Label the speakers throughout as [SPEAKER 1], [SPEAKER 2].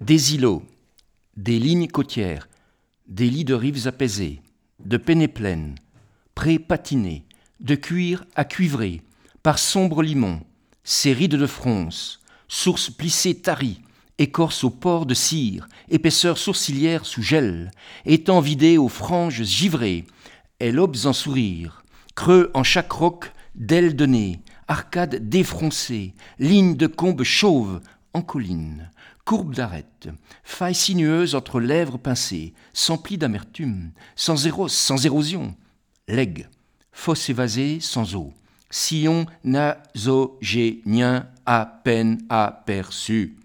[SPEAKER 1] Des îlots, des lignes côtières, des lits de rives apaisées, de peinées pleines, prés patinés, de cuir à cuivrer, par sombres limons, ces rides de fronce, sources plissées taries, écorce au port de cire, épaisseur sourcilière sous gel, étant vidé aux franges givrées, et lobes en sourire, creux en chaque roc d'ailes de nez, arcades défroncées, lignes de combes chauves en colline, courbes d'arêtes, failles sinueuses entre lèvres pincées, sans plis d'amertume, sans, sans érosion, legs, fosse évasée sans eau, sillon nasogénien à peine aperçu,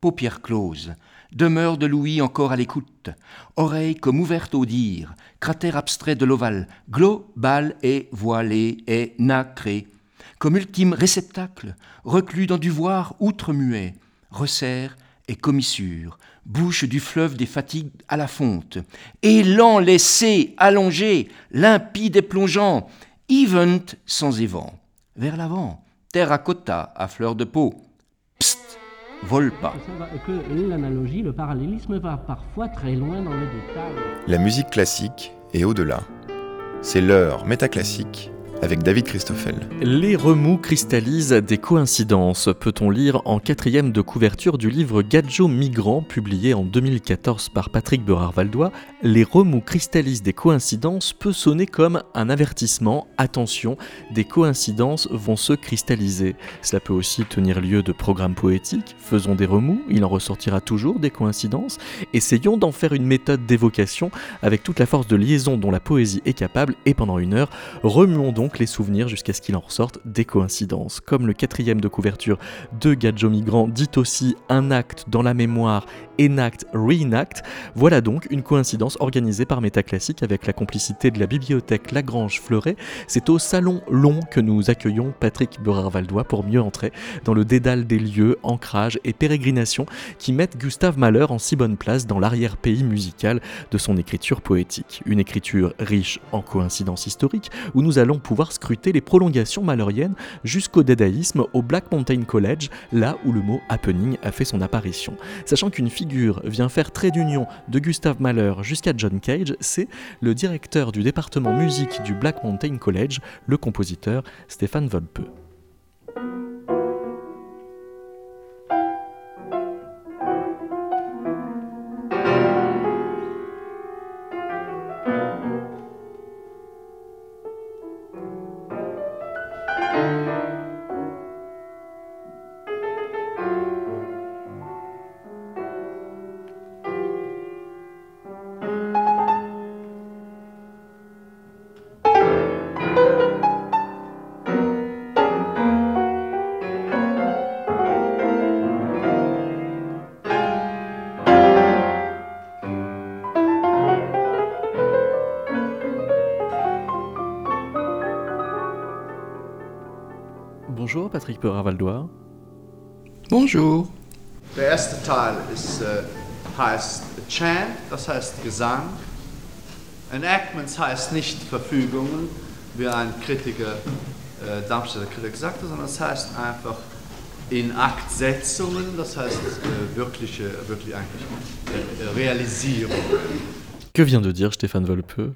[SPEAKER 1] paupières closes, demeure de Louis encore à l'écoute, oreille comme ouverte au dire, cratère abstrait de l'ovale, global et voilé et nacré, comme ultime réceptacle, reclus dans du voir outre-muet, resserre et commissure, bouche du fleuve des fatigues à la fonte, élan laissé, allongé, limpide et plongeant, event sans évent, vers l'avant, terracotta à fleur de peau, pst, vole pas.
[SPEAKER 2] Que l'analogie, le parallélisme va parfois très loin dans les détails.
[SPEAKER 3] La musique classique est au-delà. C'est l'heure métaclassique avec David Christoffel.
[SPEAKER 4] Les remous cristallisent des coïncidences, peut-on lire en quatrième de couverture du livre Gadjo Migrant, publié en 2014 par Patrick Berard-Valdois. Les remous cristallisent des coïncidences peut sonner comme un avertissement. Attention, des coïncidences vont se cristalliser. Cela peut aussi tenir lieu de programmes poétiques. Faisons des remous, il en ressortira toujours des coïncidences. Essayons d'en faire une méthode d'évocation avec toute la force de liaison dont la poésie est capable et pendant une heure, remuons donc les souvenirs jusqu'à ce qu'il en ressorte des coïncidences. Comme le quatrième de couverture de Gadjo Migrant dit aussi un acte dans la mémoire, enact, reenact, voilà donc une coïncidence organisée par Métaclassique avec la complicité de la bibliothèque Lagrange Fleuret. C'est au Salon Long que nous accueillons Patrick Berard-Valdois pour mieux entrer dans le dédale des lieux, ancrage et pérégrination qui mettent Gustave Mahler en si bonne place dans l'arrière-pays musical de son écriture poétique. Une écriture riche en coïncidences historiques où nous allons pouvoir scruter les prolongations malheriennes jusqu'au dadaïsme au Black Mountain College, là où le mot happening a fait son apparition. Sachant qu'une figure vient faire trait d'union de Gustav Mahler jusqu'à John Cage, c'est le directeur du département musique du Black Mountain College, le compositeur Stéphane Volpe. Perravaldois.
[SPEAKER 1] Bonjour.
[SPEAKER 5] Der erste Teil ist, äh, heißt Chant, das heißt Gesang. Enactments heißt nicht Verfügungen, wie ein Kritiker, äh, Darmstädter Kritiker gesagt hat, sondern es heißt einfach in Aktsetzungen, das heißt äh, wirkliche, wirklich eigentlich äh, Realisierung.
[SPEAKER 4] Que vient de dire Stéphane Volpe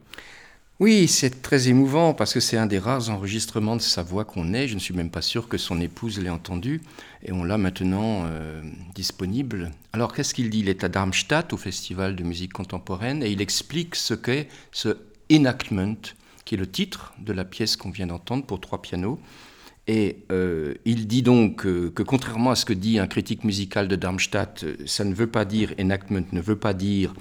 [SPEAKER 1] Oui, c'est très émouvant parce que c'est un des rares enregistrements de sa voix qu'on ait. Je ne suis même pas sûr que son épouse l'ait entendu et on l'a maintenant euh, disponible. Alors qu'est-ce qu'il dit? Il est à Darmstadt au Festival de musique contemporaine et il explique ce qu'est ce enactment, qui est le titre de la pièce qu'on vient d'entendre pour trois pianos. Et euh, il dit donc euh, que contrairement à ce que dit un critique musical de Darmstadt, ça ne veut pas dire, enactment ne veut pas dire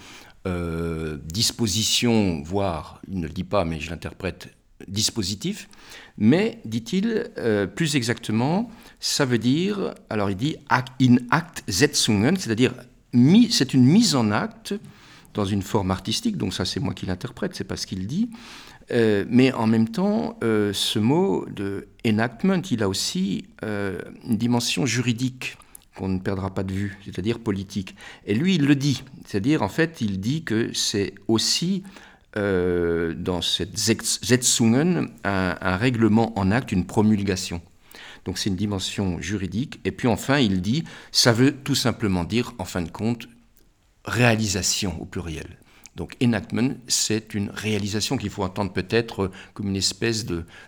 [SPEAKER 1] euh, disposition, voire, il ne le dit pas, mais je l'interprète, dispositif. Mais, dit-il, euh, plus exactement, ça veut dire, alors il dit in act setzungen, c'est-à-dire c'est une mise en acte dans une forme artistique, donc ça c'est moi qui l'interprète, c'est pas ce qu'il dit. Euh, mais en même temps, ce mot de enactment, il a aussi une dimension juridique qu'on ne perdra pas de vue, c'est-à-dire politique. Et lui, il le dit, c'est-à-dire en fait, il dit que c'est aussi euh, dans cette Zetzungen un, un, règlement en acte, une promulgation. Donc c'est une dimension juridique. Et puis enfin, il dit, ça veut tout simplement dire, en fin de compte, réalisation au pluriel. Donc enactment, c'est une réalisation qu'il faut entendre peut-être comme une espèce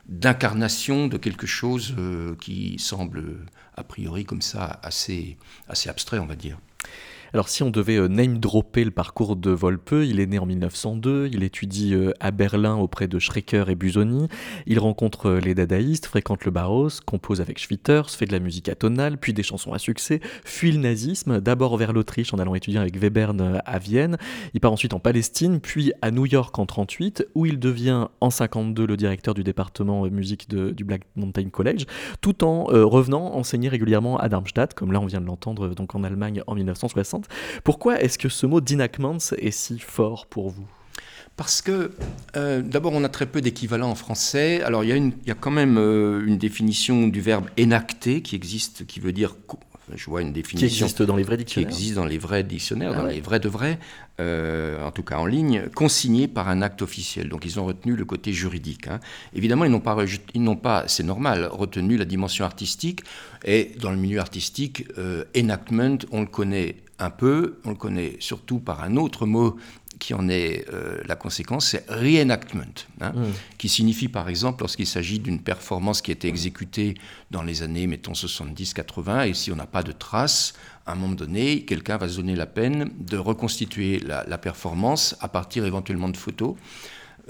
[SPEAKER 1] d'incarnation de quelque chose euh, qui semble a priori comme ça assez abstrait, on va dire.
[SPEAKER 4] Alors si on devait euh, name-dropper le parcours de Volpe, il est né en 1902, il étudie euh, à Berlin auprès de Schrecker et Busoni, il rencontre euh, les dadaïstes, fréquente le Barros, compose avec Schwitters, fait de la musique atonale, puis des chansons à succès, fuit le nazisme, d'abord vers l'Autriche en allant étudier avec Webern à Vienne, il part ensuite en Palestine, puis à New York en 38, où il devient en 52 le directeur du département musique du Black Mountain College, tout en revenant enseigner régulièrement à Darmstadt, comme là on vient de l'entendre donc en Allemagne en 1960. Pourquoi est-ce que ce mot d'enactment est si fort pour vous?
[SPEAKER 1] Parce que euh, d'abord, on a très peu d'équivalents en français. Alors, il y, a il y a quand même euh, une définition du verbe enacter qui existe, qui veut dire je vois une définition
[SPEAKER 4] qui existe dans les vrais dictionnaires,
[SPEAKER 1] qui existe dans les vrais dictionnaires, ah dans les vrais de vrais, euh, en tout cas en ligne, consigné par un acte officiel. Donc ils ont retenu le côté juridique. Hein. Évidemment, ils n'ont pas, ils n'ont pas, c'est normal, retenu la dimension artistique. Et dans le milieu artistique, enactment, on le connaît un peu, on le connaît surtout par un autre mot qui en est euh, la conséquence, c'est reenactment, hein, mm. qui signifie par exemple lorsqu'il s'agit d'une performance qui a été exécutée dans les années, mettons 70-80, et si on n'a pas de traces, à un moment donné, quelqu'un va se donner la peine de reconstituer la, la performance à partir éventuellement de photos.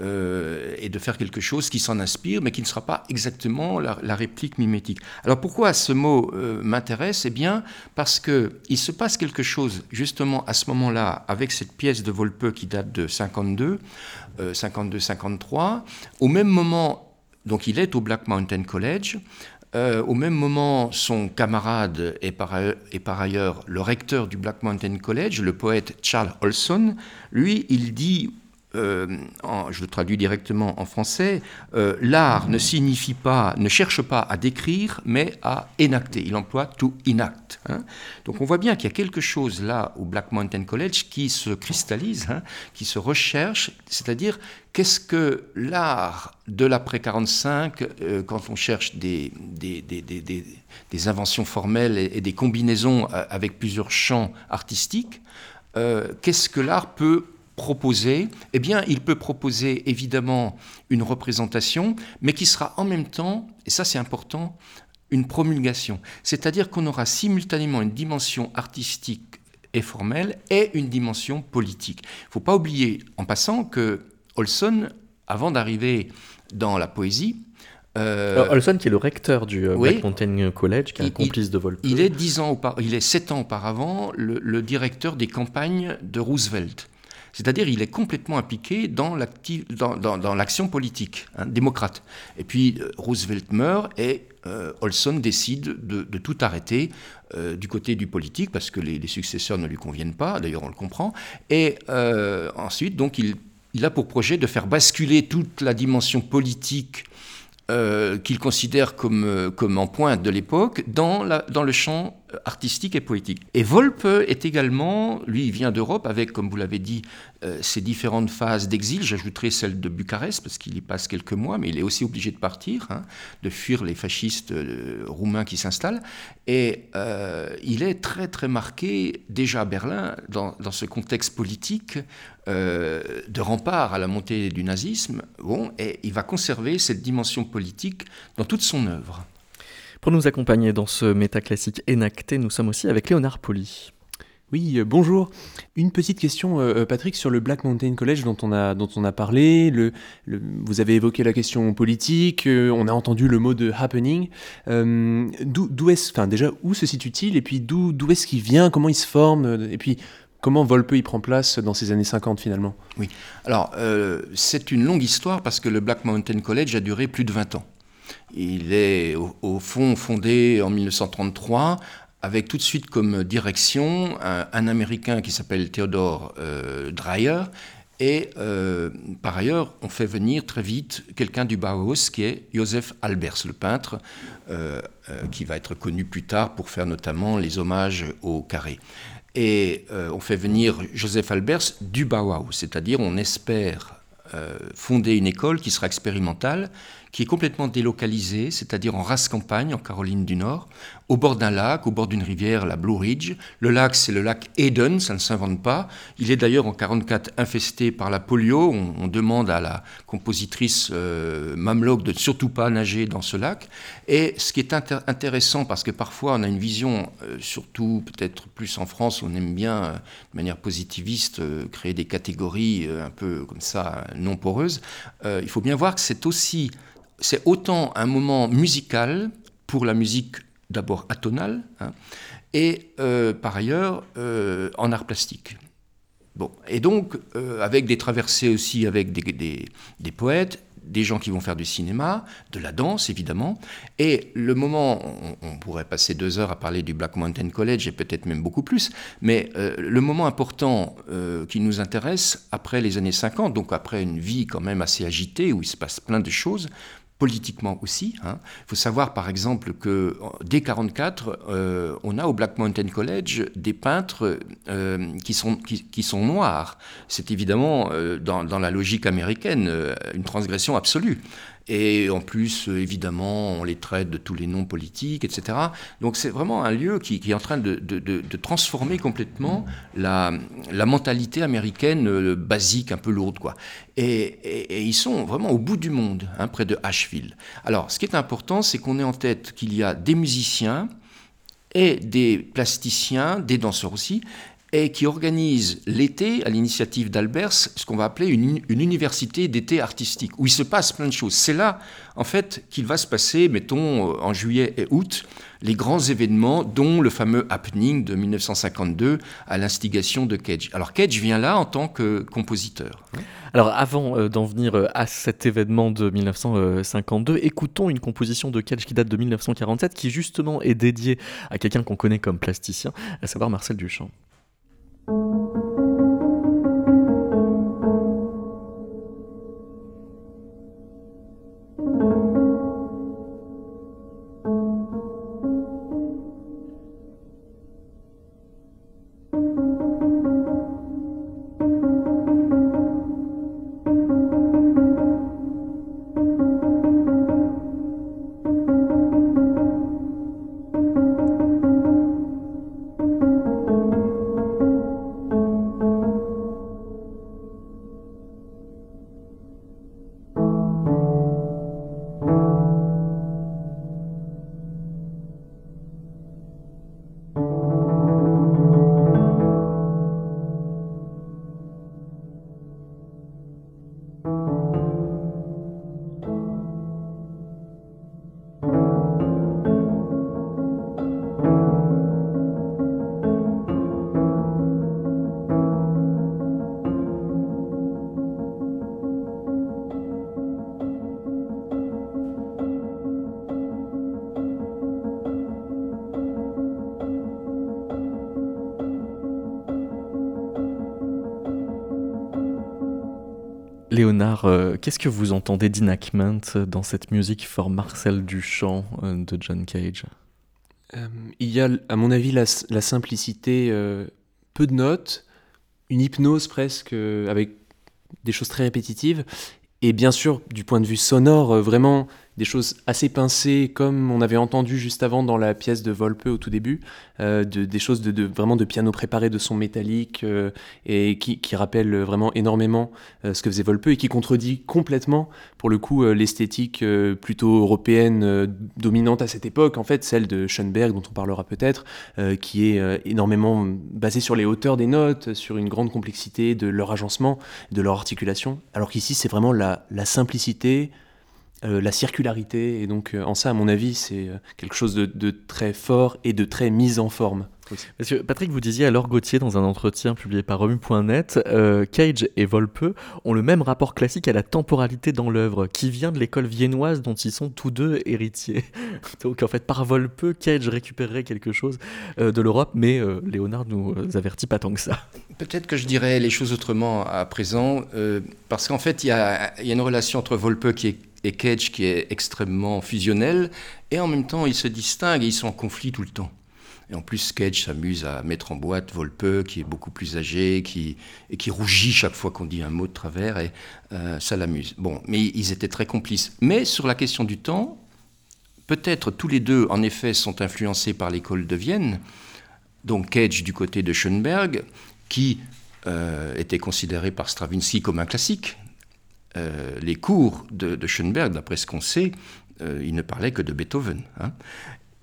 [SPEAKER 1] Euh, et de faire quelque chose qui s'en inspire, mais qui ne sera pas exactement la, réplique mimétique. Alors pourquoi ce mot euh, m'intéresse? Eh bien, parce qu'il se passe quelque chose justement à ce moment-là avec cette pièce de Volpe qui date de 52, 52-53. Euh, au même moment, donc il est au Black Mountain College. au même moment, son camarade par, est par, ailleurs le recteur du Black Mountain College, le poète Charles Olson. Lui, il dit euh, je le traduis directement en français, euh, l'art ne signifie pas, ne cherche pas à décrire, mais à enacter. Il emploie to enact. Hein. Donc on voit bien qu'il y a quelque chose là au Black Mountain College qui se cristallise, hein, qui se recherche, c'est-à-dire qu'est-ce que l'art de l'après 45, euh, quand on cherche des, inventions formelles et, et, des combinaisons avec plusieurs champs artistiques, qu'est-ce que l'art peut proposer Eh bien, il peut proposer évidemment une représentation, mais qui sera en même temps, et ça c'est important, une promulgation. C'est-à-dire qu'on aura simultanément une dimension artistique et formelle et une dimension politique. Il ne faut pas oublier, en passant, que Olson, avant d'arriver dans la poésie,
[SPEAKER 4] euh, Olson, qui est le recteur du euh, Black Mountain College, qui est un complice de Volpe.
[SPEAKER 1] Il est, dix ans il est sept ans auparavant le, directeur des campagnes de Roosevelt. C'est-à-dire il est complètement impliqué dans l'action politique hein, démocrate. Et puis euh, Roosevelt meurt et euh, Olson décide de, tout arrêter euh, du côté du politique parce que les, successeurs ne lui conviennent pas, d'ailleurs on le comprend. Et ensuite, donc il, a pour projet de faire basculer toute la dimension politique qu'il considère comme, comme en pointe de l'époque dans, dans le champ artistique et poétique. Et Volpe est également, lui, il vient d'Europe avec, comme vous l'avez dit, euh, ses différentes phases d'exil. J'ajouterai celle de Bucarest, parce qu'il y passe quelques mois, mais il est aussi obligé de partir, hein, de fuir les fascistes roumains qui s'installent. Et il est très, très marqué, déjà à Berlin, dans, dans ce contexte politique euh, de rempart à la montée du nazisme, bon, et il va conserver cette dimension politique dans toute son œuvre.
[SPEAKER 4] Pour nous accompagner dans ce métaclassique énacté, nous sommes aussi avec Léonard Poli.
[SPEAKER 6] Oui, euh, bonjour. Une petite question, euh, Patrick, sur le Black Mountain College dont on a, dont on a parlé. Le, vous avez évoqué la question politique, on a entendu le mot de happening. d'où est-ce, enfin déjà, où se situe-t-il Et puis d'où est-ce qu'il vient Comment il se forme Et puis Comment Volpe y prend place dans ces années 50 finalement?
[SPEAKER 1] Oui, alors euh, c'est une longue histoire parce que le Black Mountain College a duré plus de 20 ans. Il est au, fond fondé en 1933 avec tout de suite comme direction un, Américain qui s'appelle Theodore euh, Dreyer et euh, par ailleurs, on fait venir très vite quelqu'un du Bauhaus qui est Joseph Albers, le peintre, qui va être connu plus tard pour faire notamment les hommages au carré. Et euh, on fait venir Joseph Albers du Bauhaus, c'est-à-dire on espère euh, fonder une école qui sera expérimentale, qui est complètement délocalisé, c'est-à-dire en race campagne, en Caroline du Nord, au bord d'un lac, au bord d'une rivière, la Blue Ridge. Le lac, c'est le lac Eden, ça ne s'invente pas. Il est d'ailleurs en 44 infesté par la polio. On, demande à la compositrice euh, de ne surtout pas nager dans ce lac. Et ce qui est intéressant, parce que parfois on a une vision, euh, surtout peut-être plus en France, on aime bien, euh, de manière positiviste, euh, créer des catégories un peu comme ça, non poreuses. il faut bien voir que c'est aussi, c'est autant un moment musical pour la musique d'abord atonale, hein, et euh, par ailleurs euh, en art plastique. Bon, et donc, euh, avec des traversées aussi avec des, des, poètes, des gens qui vont faire du cinéma, de la danse évidemment. Et le moment, on, pourrait passer deux heures à parler du Black Mountain College et peut-être même beaucoup plus, mais le moment important qui nous intéresse après les années 50, donc après une vie quand même assez agitée où il se passe plein de choses, politiquement aussi. Il hein. faut savoir par exemple que dès 1944, euh, on a au Black Mountain College des peintres euh, qui, sont, qui, sont noirs. C'est évidemment, euh, dans, dans, la logique américaine, une transgression absolue. Et en plus, évidemment, on les traite de tous les noms politiques, etc. Donc c'est vraiment un lieu qui, est en train de, transformer complètement la, mentalité américaine euh, basique, un peu lourde. Quoi. Et, ils sont vraiment au bout du monde, hein, près de Asheville. Alors, ce qui est important, c'est qu'on ait en tête qu'il y a des musiciens et des plasticiens, des danseurs aussi, et qui organise l'été, à l'initiative d'Albers, ce qu'on va appeler une, université d'été artistique, où il se passe plein de choses. C'est là, en fait, qu'il va se passer, mettons, euh, en juillet et août, les grands événements, dont le fameux happening de 1952 à l'instigation de Cage. Alors Cage vient là en tant que compositeur.
[SPEAKER 4] Alors avant euh, d'en venir euh, à cet événement de 1952, écoutons une composition de Cage qui date de 1947, qui justement est dédiée à quelqu'un qu'on connaît comme plasticien, à savoir Marcel Duchamp. Léonard, euh, qu'est-ce que vous entendez d'Inacment dans cette musique for Marcel Duchamp euh, de John Cage?
[SPEAKER 6] Euh, Il y a, à mon avis, la, simplicité, peu de notes, une hypnose presque, avec des choses très répétitives, et bien sûr, du point de vue sonore, vraiment des choses assez pincées, comme on avait entendu juste avant dans la pièce de Volpe au tout début, euh, de, des choses de, vraiment de piano préparé, de son métallique, euh, et qui, qui rappellent vraiment énormément euh, ce que faisait Volpe, et qui contredit complètement, pour le coup, l'esthétique plutôt européenne dominante à cette époque, en fait, celle de Schoenberg, dont on parlera peut-être, qui est énormément basée sur les hauteurs des notes, sur une grande complexité de leur agencement, de leur articulation, alors qu'ici, c'est vraiment la, la simplicité, la circularité. Et donc, euh, en ça, à mon avis, c'est euh, quelque chose de, très fort et de très mise en forme.
[SPEAKER 4] Monsieur Patrick, vous disiez à Laure Gauthier dans un entretien publié par Remu.net, Cage et Volpe ont le même rapport classique à la temporalité dans l'œuvre, qui vient de l'école viennoise dont ils sont tous deux héritiers? Donc en fait, par Volpe, Cage récupérerait quelque chose de l'Europe, mais Léonard nous avertit pas tant que ça.
[SPEAKER 1] Peut-être que je dirais les choses autrement à présent, parce qu'en fait, il y, a, y a une relation entre Volpe qui est et Cage qui est extrêmement fusionnel, et en même temps ils se distinguent et ils sont en conflit tout le temps. Et en plus, Cage s'amuse à mettre en boîte Volpe, qui est beaucoup plus âgé, qui, et qui rougit chaque fois qu'on dit un mot de travers, et ça l'amuse. Bon, mais ils étaient très complices. Mais sur la question du temps, peut-être tous les deux, en effet, sont influencés par l'école de Vienne, donc Cage du côté de Schoenberg, qui euh, était considéré par Stravinsky comme un classique. Euh, les cours de, Schoenberg, d'après ce qu'on sait, euh, il ne parlait que de Beethoven. Hein.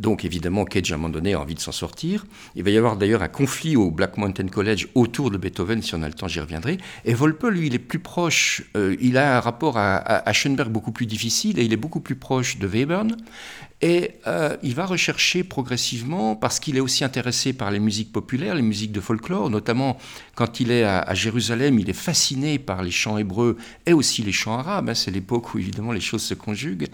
[SPEAKER 1] Donc évidemment, Cage, à un moment donné, a envie de s'en sortir. Il va y avoir d'ailleurs un conflit au Black Mountain College autour de Beethoven, si on a le temps, j'y reviendrai. Et Volpe, lui, il est plus proche, il a un rapport à, à, Schoenberg beaucoup plus difficile, et il est beaucoup plus proche de Webern. Et euh, il va rechercher progressivement, parce qu'il est aussi intéressé par les musiques populaires, les musiques de folklore, notamment quand il est à, Jérusalem, il est fasciné par les chants hébreux et aussi les chants arabes. Hein, c'est l'époque où évidemment les choses se conjuguent.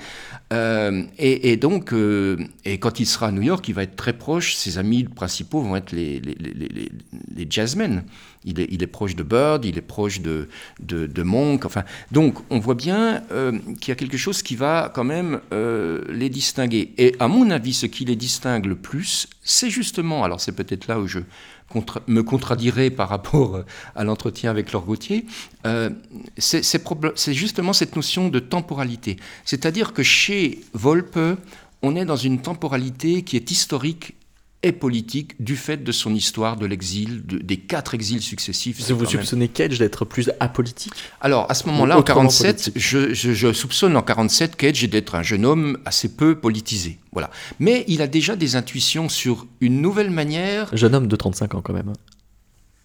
[SPEAKER 1] Euh, et, donc, euh, et quand il sera à New York, il va être très proche. Ses amis principaux vont être les, les, les, les jazzmen. Il est, proche de Bird, il est proche de, Monk. Enfin, donc, on voit bien qu'il y a quelque chose qui va quand même les distinguer et à mon avis, ce qui les distingue le plus, c'est justement, alors c'est peut-être là où je me contradirai par rapport euh, à l'entretien avec Laure Gauthier, euh, c'est justement cette notion de temporalité. C'est-à-dire que chez Volpe, on est dans une temporalité qui est historique et politique du fait de son histoire de l'exil, des quatre exils successifs.
[SPEAKER 4] Vous soupçonnez Cage d'être plus apolitique
[SPEAKER 1] Alors, à ce moment-là, en 47, je, soupçonne en 47 Cage d'être un jeune homme assez peu politisé. Voilà. Mais il a déjà des intuitions sur une nouvelle manière.
[SPEAKER 4] Jeune homme de 35 ans, quand même.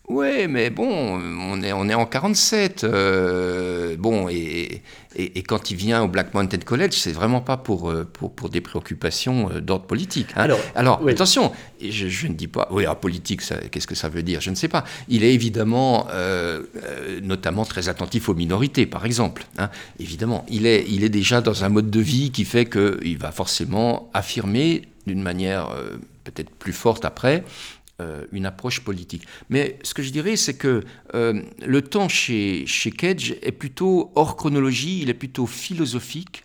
[SPEAKER 1] Ouais, mais bon, on est, on est en 47. Euh, bon, et, et, quand il vient au Black Mountain College, c'est vraiment pas pour, euh, pour, pour des préoccupations euh, d'ordre politique. Hein. Alors, Alors attention, je, je, ne dis pas, oui, en politique, qu'est-ce que ça veut dire? Je ne sais pas. Il est évidemment, notamment très attentif aux minorités, par exemple. Hein. Évidemment, il est, il est déjà dans un mode de vie qui fait qu'il va forcément affirmer d'une manière peut-être plus forte après euh, une approche politique. Mais ce que je dirais, c'est que euh, le temps chez, chez Cage est plutôt hors chronologie, il est plutôt philosophique,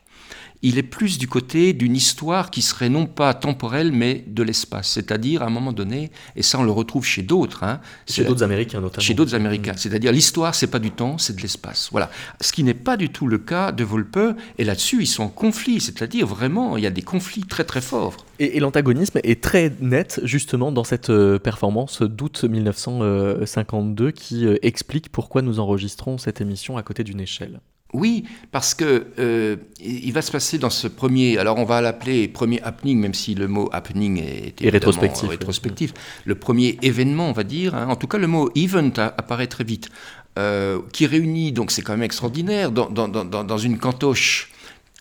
[SPEAKER 1] il est plus du côté d'une histoire qui serait non pas temporelle, mais de l'espace. C'est-à-dire, à un moment donné, et ça on le retrouve chez d'autres. Hein,
[SPEAKER 4] chez d'autres Américains notamment.
[SPEAKER 1] Chez d'autres Américains. C'est-à-dire, l'histoire, c'est pas du temps, c'est de l'espace. Voilà. Ce qui n'est pas du tout le cas de Volpe, et là-dessus, ils sont en conflit. C'est-à-dire, vraiment, il y a des conflits très très forts.
[SPEAKER 4] Et, l'antagonisme est très net, justement, dans cette euh, performance d'août 1952 qui euh, explique pourquoi nous enregistrons cette émission à côté d'une échelle.
[SPEAKER 1] Oui, parce que euh, il va se passer dans ce premier, alors on va l'appeler premier happening, même si le mot happening est,
[SPEAKER 4] rétrospectif.
[SPEAKER 1] rétrospectif. Le premier événement, on va dire. Hein. En tout cas, le mot event apparaît très vite, euh, qui réunit, donc c'est quand même extraordinaire, dans, dans, dans, dans une cantoche.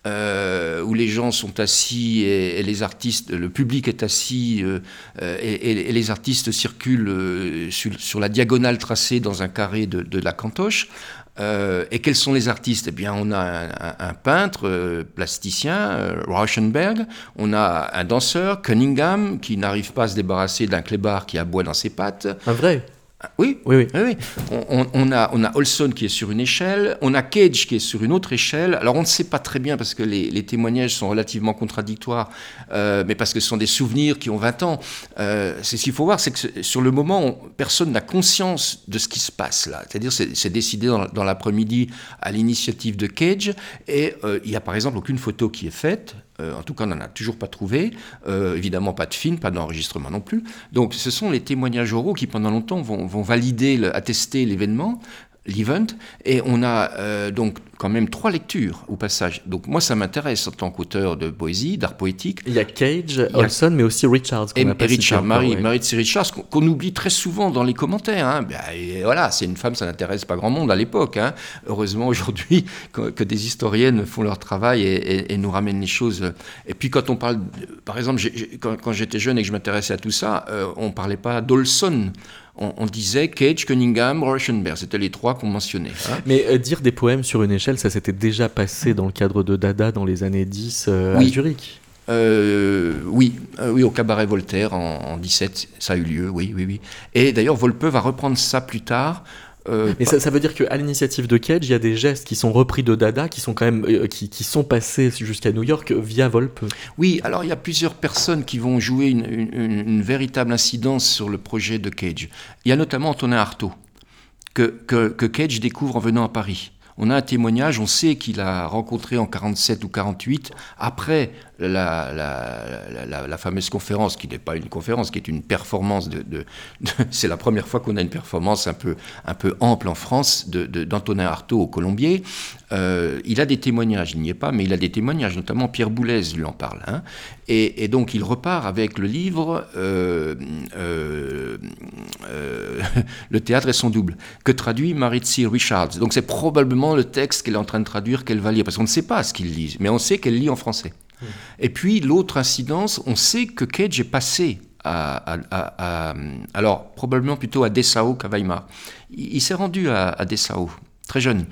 [SPEAKER 1] Euh, où les gens sont assis et, les artistes, le public est assis et, et, les artistes circulent sur, sur, la diagonale tracée dans un carré de, de la cantoche. Euh, et quels sont les artistes? Eh bien, on a un, peintre euh, plasticien, euh, Rauschenberg, on a un danseur, Cunningham, qui n'arrive pas à se débarrasser d'un clébard qui aboie dans ses pattes.
[SPEAKER 4] Un vrai?
[SPEAKER 1] Oui, oui, oui. On, a, on a Olson qui est sur une échelle, on a Cage qui est sur une autre échelle. Alors on ne sait pas très bien parce que les, témoignages sont relativement contradictoires, euh, mais parce que ce sont des souvenirs qui ont 20 ans. Euh, c'est ce qu'il faut voir, c'est que sur le moment, personne n'a conscience de ce qui se passe là. C'est-à-dire c'est décidé dans, l'après-midi à l'initiative de Cage, et euh, il n'y a par exemple aucune photo qui est faite. Euh, en tout cas, on n'en a toujours pas trouvé. Euh, évidemment, pas de film, pas d'enregistrement non plus. Donc, ce sont les témoignages oraux qui, pendant longtemps, vont, vont valider, attester l'événement, l'event, et on a euh, donc quand même trois lectures au passage. Donc moi, ça m'intéresse en tant qu'auteur de poésie, d'art poétique.
[SPEAKER 4] Il y a Cage, Olson, mais aussi Richards.
[SPEAKER 1] Et, Richard, Marie, Richards, qu'on oublie très souvent dans les commentaires. Hein. Ben, voilà, c'est une femme, ça n'intéresse pas grand monde à l'époque. Hein. Heureusement aujourd'hui que, des historiennes font leur travail et, nous ramènent les choses. Et puis quand on parle, par exemple, quand, j'étais jeune et que je m'intéressais à tout ça, euh, on ne parlait pas d'Olson on, disait Cage, Cunningham, Rauschenberg. C'était les trois qu'on mentionnait.
[SPEAKER 4] Hein. Mais euh, dire des poèmes sur une échelle, ça s'était déjà passé dans le cadre de Dada dans les années 10 euh, à Zurich
[SPEAKER 1] euh, oui, oui, au cabaret Voltaire en, en, 17, ça a eu lieu, oui, oui, oui. Et d'ailleurs, Volpe va reprendre ça plus tard Euh,
[SPEAKER 4] Mais ça, ça veut dire qu'à l'initiative de Cage, il y a des gestes qui sont repris de Dada, qui sont quand même euh, qui, qui sont passés jusqu'à New York via Volpe.
[SPEAKER 1] Oui, alors il y a plusieurs personnes qui vont jouer une, une- une véritable incidence sur le projet de Cage. Il y a notamment Antonin Artaud, que, que, que Cage découvre en venant à Paris. On a un témoignage, on sait qu'il a rencontré en 47 ou 48, après la, fameuse conférence, qui n'est pas une conférence, qui est une performance de... c'est la première fois qu'on a une performance un peu, ample en France d'Antonin Artaud au Colombier. Euh, il a des témoignages, il n'y est pas, mais il a des témoignages, notamment Pierre Boulez lui en parle. hein. Et, donc il repart avec le livre euh, euh, Le théâtre et son double, que traduit Maritzi Richards. Donc c'est probablement le texte qu'elle est en train de traduire qu'elle va lire, parce qu'on ne sait pas ce qu'il lit, mais on sait qu'elle lit en français. Et puis l'autre incidence, on sait que Cage est passé à, alors probablement plutôt à Dessau qu'à Weimar. Il, s'est rendu à, Dessau, très jeune.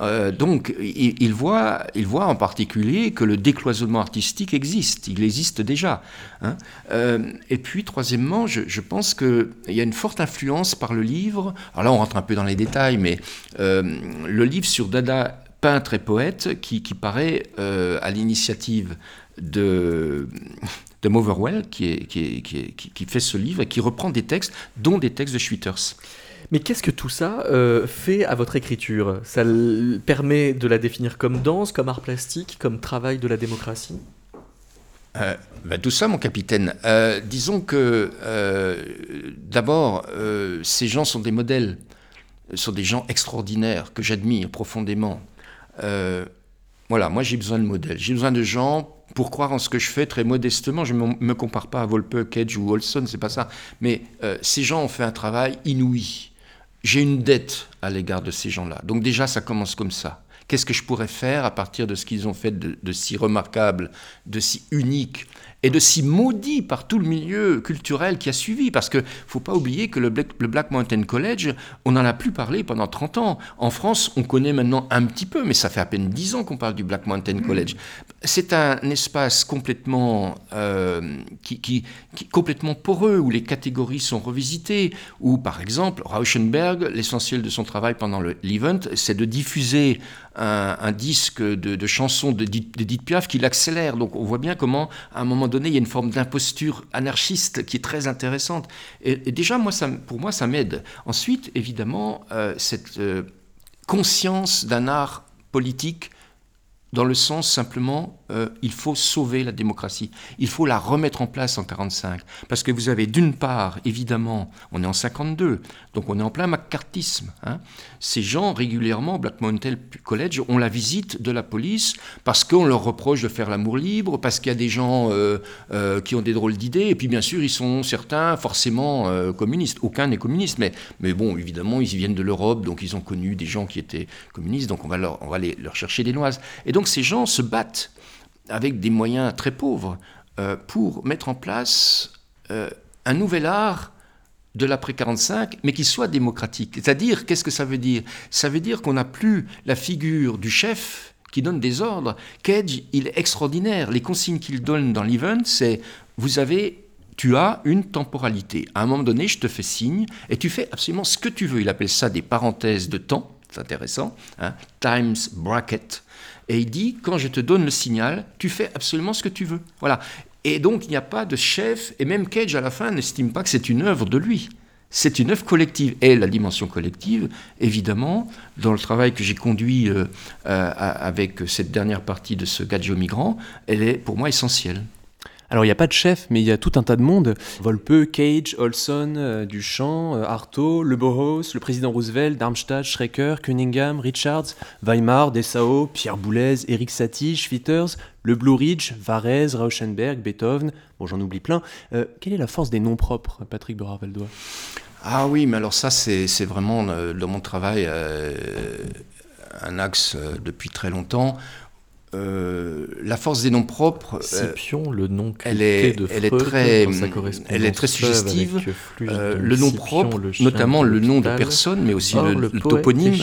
[SPEAKER 1] Euh, donc, il, il voit, il voit en particulier que le décloisonnement artistique existe, il existe déjà. hein. Euh, et puis, troisièmement, je, je pense qu'il y a une forte influence par le livre. Alors là, on rentre un peu dans les détails, mais euh, le livre sur Dada, peintre et poète, qui, qui paraît euh, à l'initiative de, de Motherwell, qui, est, qui, est- qui, est- qui- qui fait ce livre et qui reprend des textes, dont des textes de Schwitters.
[SPEAKER 4] Mais qu'est-ce que tout ça euh, fait à votre écriture? Ça permet de la définir comme danse, comme art plastique, comme travail de la démocratie?
[SPEAKER 1] Euh, ben, tout ça, mon capitaine. Euh, disons que, d'abord, ces gens sont des modèles, sont des gens extraordinaires que j'admire profondément. Euh, voilà, moi j'ai besoin de modèles. J'ai besoin de gens pour croire en ce que je fais très modestement. Je ne me- compare pas à Volpe, Cage ou Olson, c'est pas ça. Mais euh, ces gens ont fait un travail inouï. J'ai une dette à l'égard de ces gens-là. Donc déjà, ça commence comme ça. Qu'est-ce que je pourrais faire à partir de ce qu'ils ont fait de si remarquable, de si unique et de si maudit par tout le milieu culturel qui a suivi Parce que faut pas oublier que le Black, le Black Mountain College, on n'en a plus parlé pendant 30 ans. En France, on connaît maintenant un petit peu, mais ça fait à peine 10 ans qu'on parle du Black Mountain College. C'est un espace complètement, euh, qui, qui- qui- complètement poreux, où les catégories sont revisitées, où par exemple, Rauschenberg, l'essentiel de son travail pendant le- l'event, c'est de diffuser un, disque de, de chansons d'Edith Piaf qui l'accélère. Donc on voit bien comment, à un moment donné, il y a une forme d'imposture anarchiste qui est très intéressante. Et, déjà, moi, pour moi, ça m'aide. Ensuite, évidemment, euh, cette euh, conscience d'un art politique dans le sens simplement, euh, il faut sauver la démocratie. Il faut la remettre en place en 45. Parce que vous avez d'une part, évidemment, on est en 52, donc on est en plein macartisme. hein. Ces gens, régulièrement, Black Mountain College, ont la visite de la police parce qu'on leur reproche de faire l'amour libre, parce qu'il y a des gens euh, euh, qui ont des drôles d'idées, et puis bien sûr, ils sont certains forcément euh, communistes. Aucun n'est communiste, mais, mais bon, évidemment, ils viennent de l'Europe, donc ils ont connu des gens qui étaient communistes, donc on va leur, on va les- leur chercher des noises. Et donc ces gens se battent avec des moyens très pauvres pour mettre en place un nouvel art de l'après 45, mais qui soit démocratique. C'est-à-dire, qu'est-ce que ça veut dire? Ça veut dire qu'on n'a plus la figure du chef qui donne des ordres. Cage, il est extraordinaire. Les consignes qu'il donne dans l'event, c'est vous avez, tu as une temporalité. À un moment donné, je te fais signe et tu fais absolument ce que tu veux. Il appelle ça des parenthèses de temps. C'est intéressant. hein, Times bracket. Et il dit, quand je te donne le signal, tu fais absolument ce que tu veux. Voilà. Et donc, il n'y a pas de chef, et même Cage, à la fin, n'estime pas que c'est une œuvre de lui. C'est une œuvre collective. Et la dimension collective, évidemment, dans le travail que j'ai conduit euh, euh, avec cette dernière partie de ce Gadget migrant, elle est pour moi essentielle.
[SPEAKER 6] Alors il n'y a pas de chef, mais il y a tout un tas de monde. Volpe, Cage, Olson, euh, Duchamp, euh, Artaud, Le Boros, le président Roosevelt, Darmstadt, Schrecker, Cunningham, Richards, Weimar, Dessau, Pierre Boulez, Eric Satie, Schwitters, Le Blue Ridge, Varese, Rauschenberg, Beethoven, bon j'en oublie plein. Euh, quelle est la force des noms propres, Patrick Borard-Valdois
[SPEAKER 1] Ah oui, mais alors ça, c'est vraiment dans mon travail un axe depuis très longtemps. Euh, la force des noms propres, euh,
[SPEAKER 4] Scipion, le nom
[SPEAKER 1] elle est-
[SPEAKER 4] de
[SPEAKER 1] elle est
[SPEAKER 4] Freud
[SPEAKER 1] très-
[SPEAKER 4] correspondance
[SPEAKER 1] elle est très suggestive. euh,
[SPEAKER 4] donc
[SPEAKER 1] le nom
[SPEAKER 4] Scipion,
[SPEAKER 1] propre,
[SPEAKER 4] le
[SPEAKER 1] notamment le nom de personne, mais aussi
[SPEAKER 4] Or,
[SPEAKER 1] le, toponyme,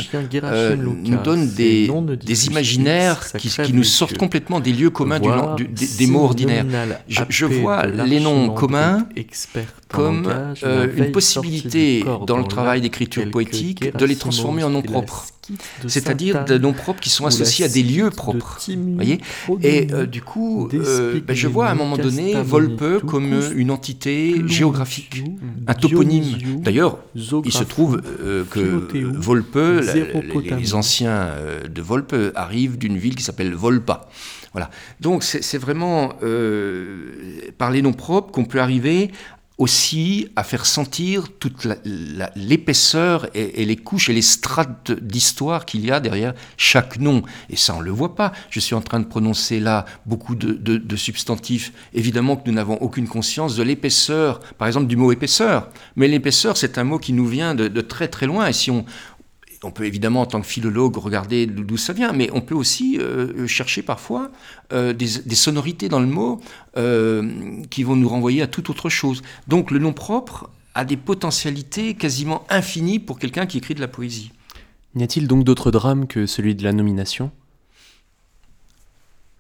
[SPEAKER 1] euh, nous donne des, des imaginaires qui, qui nous sortent complètement des lieux communs du,
[SPEAKER 4] Voir
[SPEAKER 1] du- des, mots ordinaires. Je- je vois les noms communs, comme euh, une possibilité dans le travail d'écriture poétique de les transformer en noms propres.
[SPEAKER 7] De
[SPEAKER 1] C'est-à-dire des noms propres qui sont associés à des lieux
[SPEAKER 7] de
[SPEAKER 1] propres. Voyez Et euh, du coup, euh, ben, je vois à un moment donné Volpe comme une entité géographique, un toponyme. D'ailleurs, il se trouve euh, que Volpe, la- les, les anciens euh, de Volpe arrivent d'une ville qui s'appelle Volpa. Voilà. Donc c'est vraiment euh, par les noms propres qu'on peut arriver aussi à faire sentir toute l'épaisseur et, les couches et les strates d'histoire qu'il y a derrière chaque nom. Et ça, on ne le voit pas. Je suis en train de prononcer là beaucoup de substantifs. Évidemment que nous n'avons aucune conscience de l'épaisseur, par exemple du mot épaisseur. Mais l'épaisseur, c'est un mot qui nous vient de, de très très loin. Et si on, on peut évidemment, en tant que philologue, regarder d'où ça vient, mais on peut aussi euh, chercher parfois euh, des, des sonorités dans le mot euh, qui vont nous renvoyer à toute autre chose. Donc le nom propre a des potentialités quasiment infinies pour quelqu'un qui écrit de la poésie.
[SPEAKER 6] N'y a-t-il donc d'autres drames que celui de la nomination?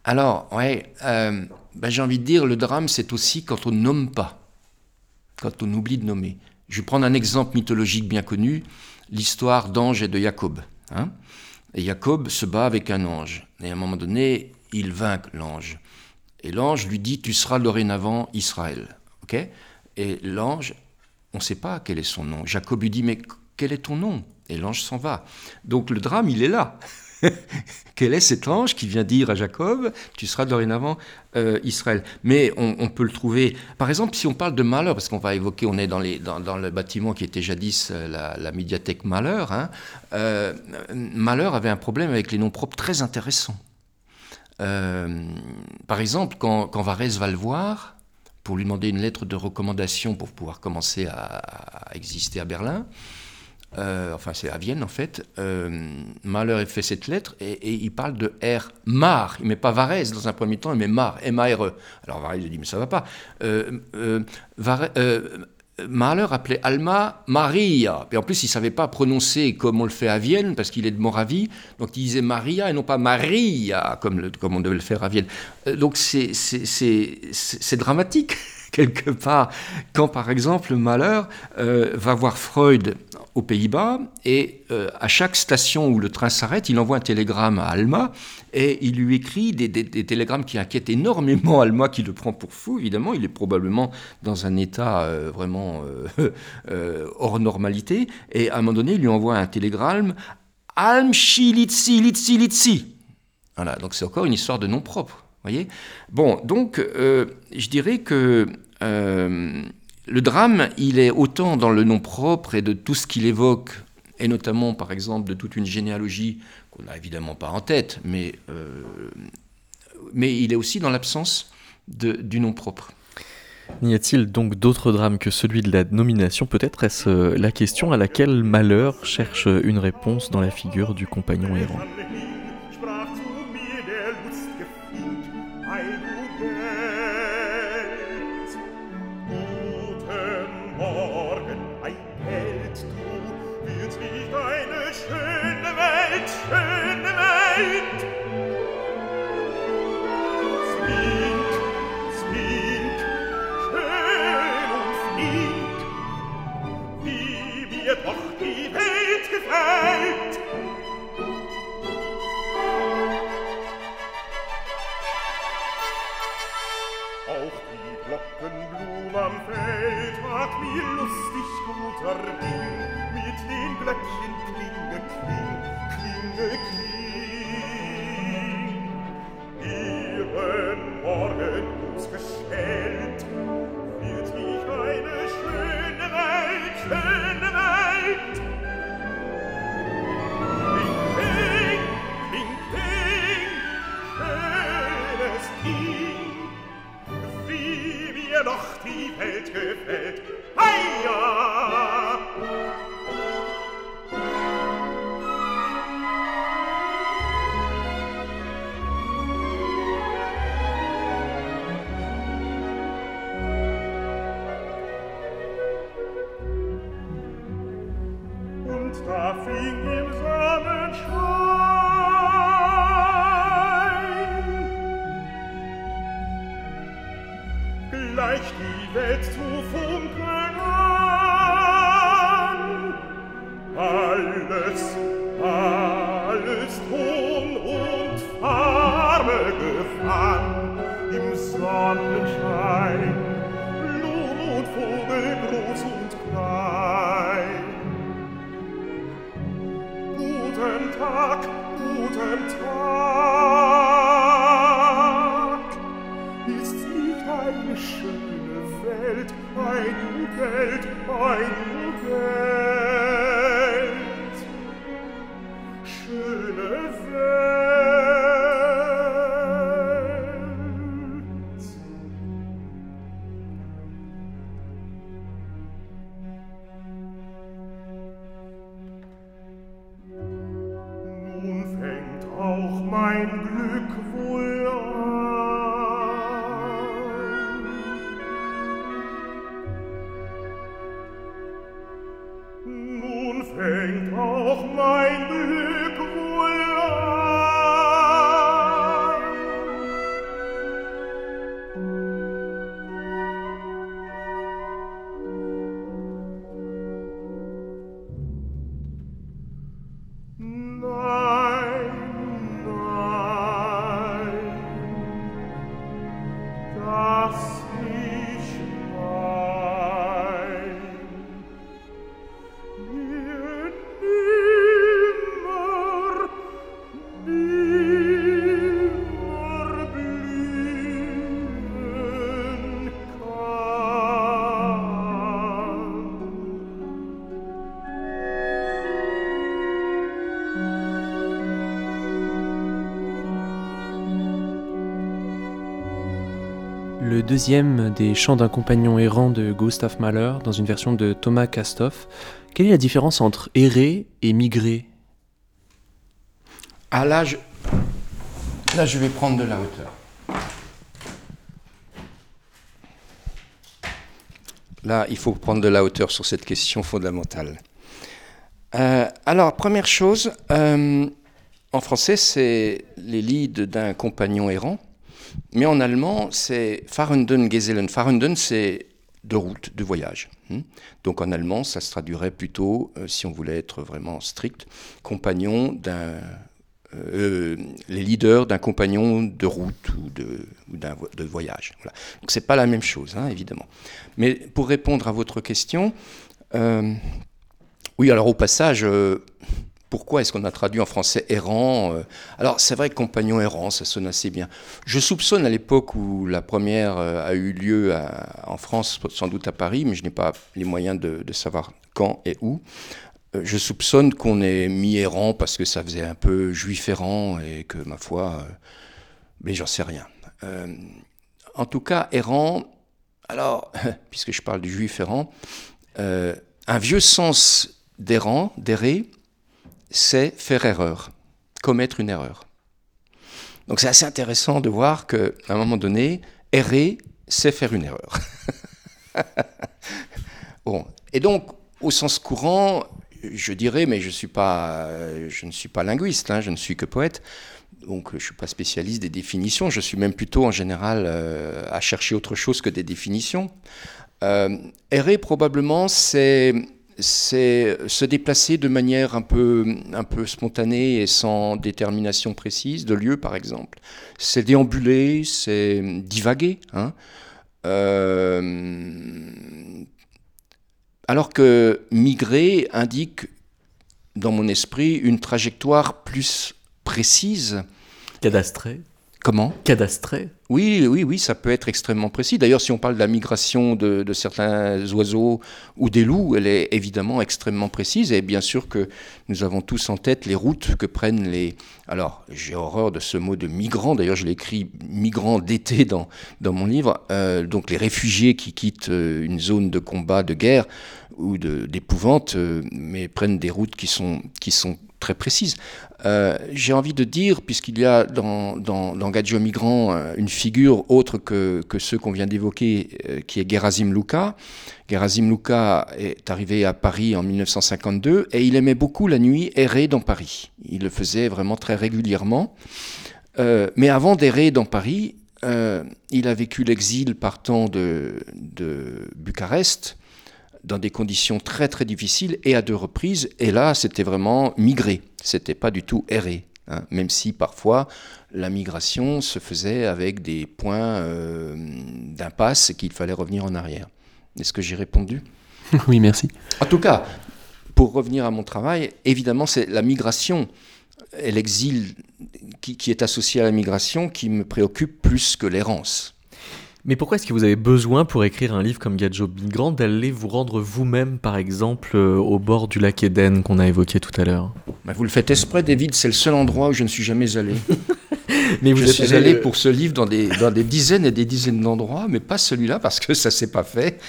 [SPEAKER 1] Alors, ouais, euh, ben, j'ai envie de dire, le drame, c'est aussi quand on nomme pas, quand on oublie de nommer. Je vais prendre un exemple mythologique bien connu, l'histoire d'Ange et de Jacob. hein. et Jacob se bat avec un ange. Et à un moment donné, il vainc l'ange. Et l'ange lui dit, tu seras dorénavant Israël. ok? Et l'ange, on ne sait pas quel est son nom. Jacob lui dit, mais quel est ton nom? Et l'ange s'en va. Donc le drame, il est là. Quel est cet ange qui vient dire à Jacob, tu seras dorénavant euh, Israël? Mais on, peut le trouver, par exemple, si on parle de Malheur, parce qu'on va évoquer, on est dans, le bâtiment qui était jadis euh, la, médiathèque Malheur, hein, euh, Malheur avait un problème avec les noms propres très intéressants. Par exemple, quand, quand Varese va le voir, pour lui demander une lettre de recommandation pour pouvoir commencer à exister à Berlin, euh, enfin c'est à Vienne en fait, euh, Mahler fait cette lettre et, il parle de R. Mar, il met pas Varese dans un premier temps, il met Mar, M-A-R-E. Alors Varese dit mais ça va pas. Euh, euh, euh, Mahler appelait Alma Maria. Et en plus, il savait pas prononcer comme on le fait à Vienne, parce qu'il est de Moravie. Donc, il disait Maria et non pas Maria, comme, comme on devait le faire à Vienne. Donc, c'est- dramatique, quelque part, quand, par exemple, Mahler va voir Freud aux Pays-Bas, et euh, à chaque station où le train s'arrête, il envoie un télégramme à Alma, et il lui écrit des, télégrammes qui inquiètent énormément Alma, qui le prend pour fou, évidemment. Il est probablement dans un état euh, vraiment euh, hors normalité. Et à un moment donné, il lui envoie un télégramme Alm Litsi Litsi Litsi. Voilà, donc c'est encore une histoire de nom propre. Voyez? Bon, donc je dirais que le drame, il est autant dans le nom propre et de tout ce qu'il évoque, et notamment par exemple de toute une généalogie qu'on n'a évidemment pas en tête, mais, euh, mais il est aussi dans l'absence du nom propre.
[SPEAKER 7] N'y a-t-il donc d'autres drames que celui de la nomination Peut-être? Est-ce euh, la question à laquelle Malheur cherche une réponse dans la figure du compagnon errant?
[SPEAKER 8] schöne Welt.
[SPEAKER 6] Deuxième des chants d'un compagnon errant de Gustav Mahler dans une version de Thomas Castoff. Quelle est la différence entre errer et migrer?
[SPEAKER 1] Ah là, je... là, je vais prendre de la hauteur. Là, il faut prendre de la hauteur sur cette question fondamentale. Euh, alors, première chose, euh, en français, c'est les lieds d'un compagnon errant, mais en allemand, c'est Fahrenden Gesellen. Fahrenden, c'est de route, de voyage. hmm. Donc en allemand, ça se traduirait plutôt, euh, si on voulait être vraiment strict, compagnon d'un euh, les leaders d'un compagnon de route ou de, voyage. Voilà. Donc c'est pas la même chose, hein, évidemment. Mais pour répondre à votre question, euh, oui, alors au passage, euh, pourquoi est-ce qu'on a traduit en français errant euh, Alors c'est vrai que compagnon errant, ça sonne assez bien. Je soupçonne à l'époque où la première euh, a eu lieu en France, sans doute à Paris, mais je n'ai pas les moyens de, savoir quand et où. Euh, Je soupçonne qu'on ait mis errant parce que ça faisait un peu juif errant et que, ma foi, mais j'en sais rien. En tout cas, errant, alors, puisque je parle du juif errant, un vieux sens d'errant, d'errer, c'est faire erreur, commettre une erreur. Donc c'est assez intéressant de voir qu'à un moment donné, errer, c'est faire une erreur. bon. Et donc, au sens courant, je dirais, mais je, suis pas, je ne suis pas linguiste, hein, je ne suis que poète, donc je ne suis pas spécialiste des définitions, je suis même plutôt en général euh, à chercher autre chose que des définitions. Euh, errer, probablement, c'est c'est se déplacer de manière un peu, un peu spontanée et sans détermination précise, de lieu par exemple. C'est déambuler, c'est divaguer. Hein. Euh, alors que migrer indique, dans mon esprit, une trajectoire plus précise.
[SPEAKER 4] Cadastré
[SPEAKER 1] Comment?
[SPEAKER 4] Cadastré
[SPEAKER 1] Oui, oui, oui, ça peut être extrêmement précis. D'ailleurs, si on parle de la migration de, de certains oiseaux ou des loups, elle est évidemment extrêmement précise. Et bien sûr que nous avons tous en tête les routes que prennent les... Alors, j'ai horreur de ce mot de migrants. D'ailleurs, je l'écris migrants d'été dans, dans mon livre. Euh, donc, les réfugiés qui quittent euh, une zone de combat, de guerre ou d'épouvante, euh, mais prennent des routes qui sont, qui sont très précises. Euh, J'ai envie de dire, puisqu'il y a dans, dans, Gadjo Migrant euh, une figure autre que, ceux qu'on vient d'évoquer, euh, qui est Gerasim Luka. Gerasim Luka est arrivé à Paris en 1952 et il aimait beaucoup la nuit errer dans Paris. Il le faisait vraiment très régulièrement. Mais avant d'errer dans Paris, il a vécu l'exil partant de, de Bucarest dans des conditions très très difficiles et à deux reprises. Et là, c'était vraiment migré. C'était pas du tout erré. hein, même si parfois la migration se faisait avec des points euh, d'impasse et qu'il fallait revenir en arrière. Est-ce que j'ai répondu?
[SPEAKER 6] Oui, merci.
[SPEAKER 1] En tout cas, pour revenir à mon travail, évidemment, c'est la migration et l'exil qui, qui est associé à la migration qui me préoccupe plus que l'errance.
[SPEAKER 4] Mais pourquoi est-ce que vous avez besoin pour écrire un livre comme Gadjo Migrant d'aller vous rendre vous-même, par exemple, euh, au bord du lac Éden qu'on a évoqué tout à l'heure?
[SPEAKER 1] Mais vous le faites exprès, David, c'est le seul endroit où je ne suis jamais allé.
[SPEAKER 4] Mais
[SPEAKER 1] je
[SPEAKER 4] êtes
[SPEAKER 1] suis allé pour ce livre dans des, dans des dizaines et des dizaines d'endroits, mais pas celui-là parce que ça s'est pas fait.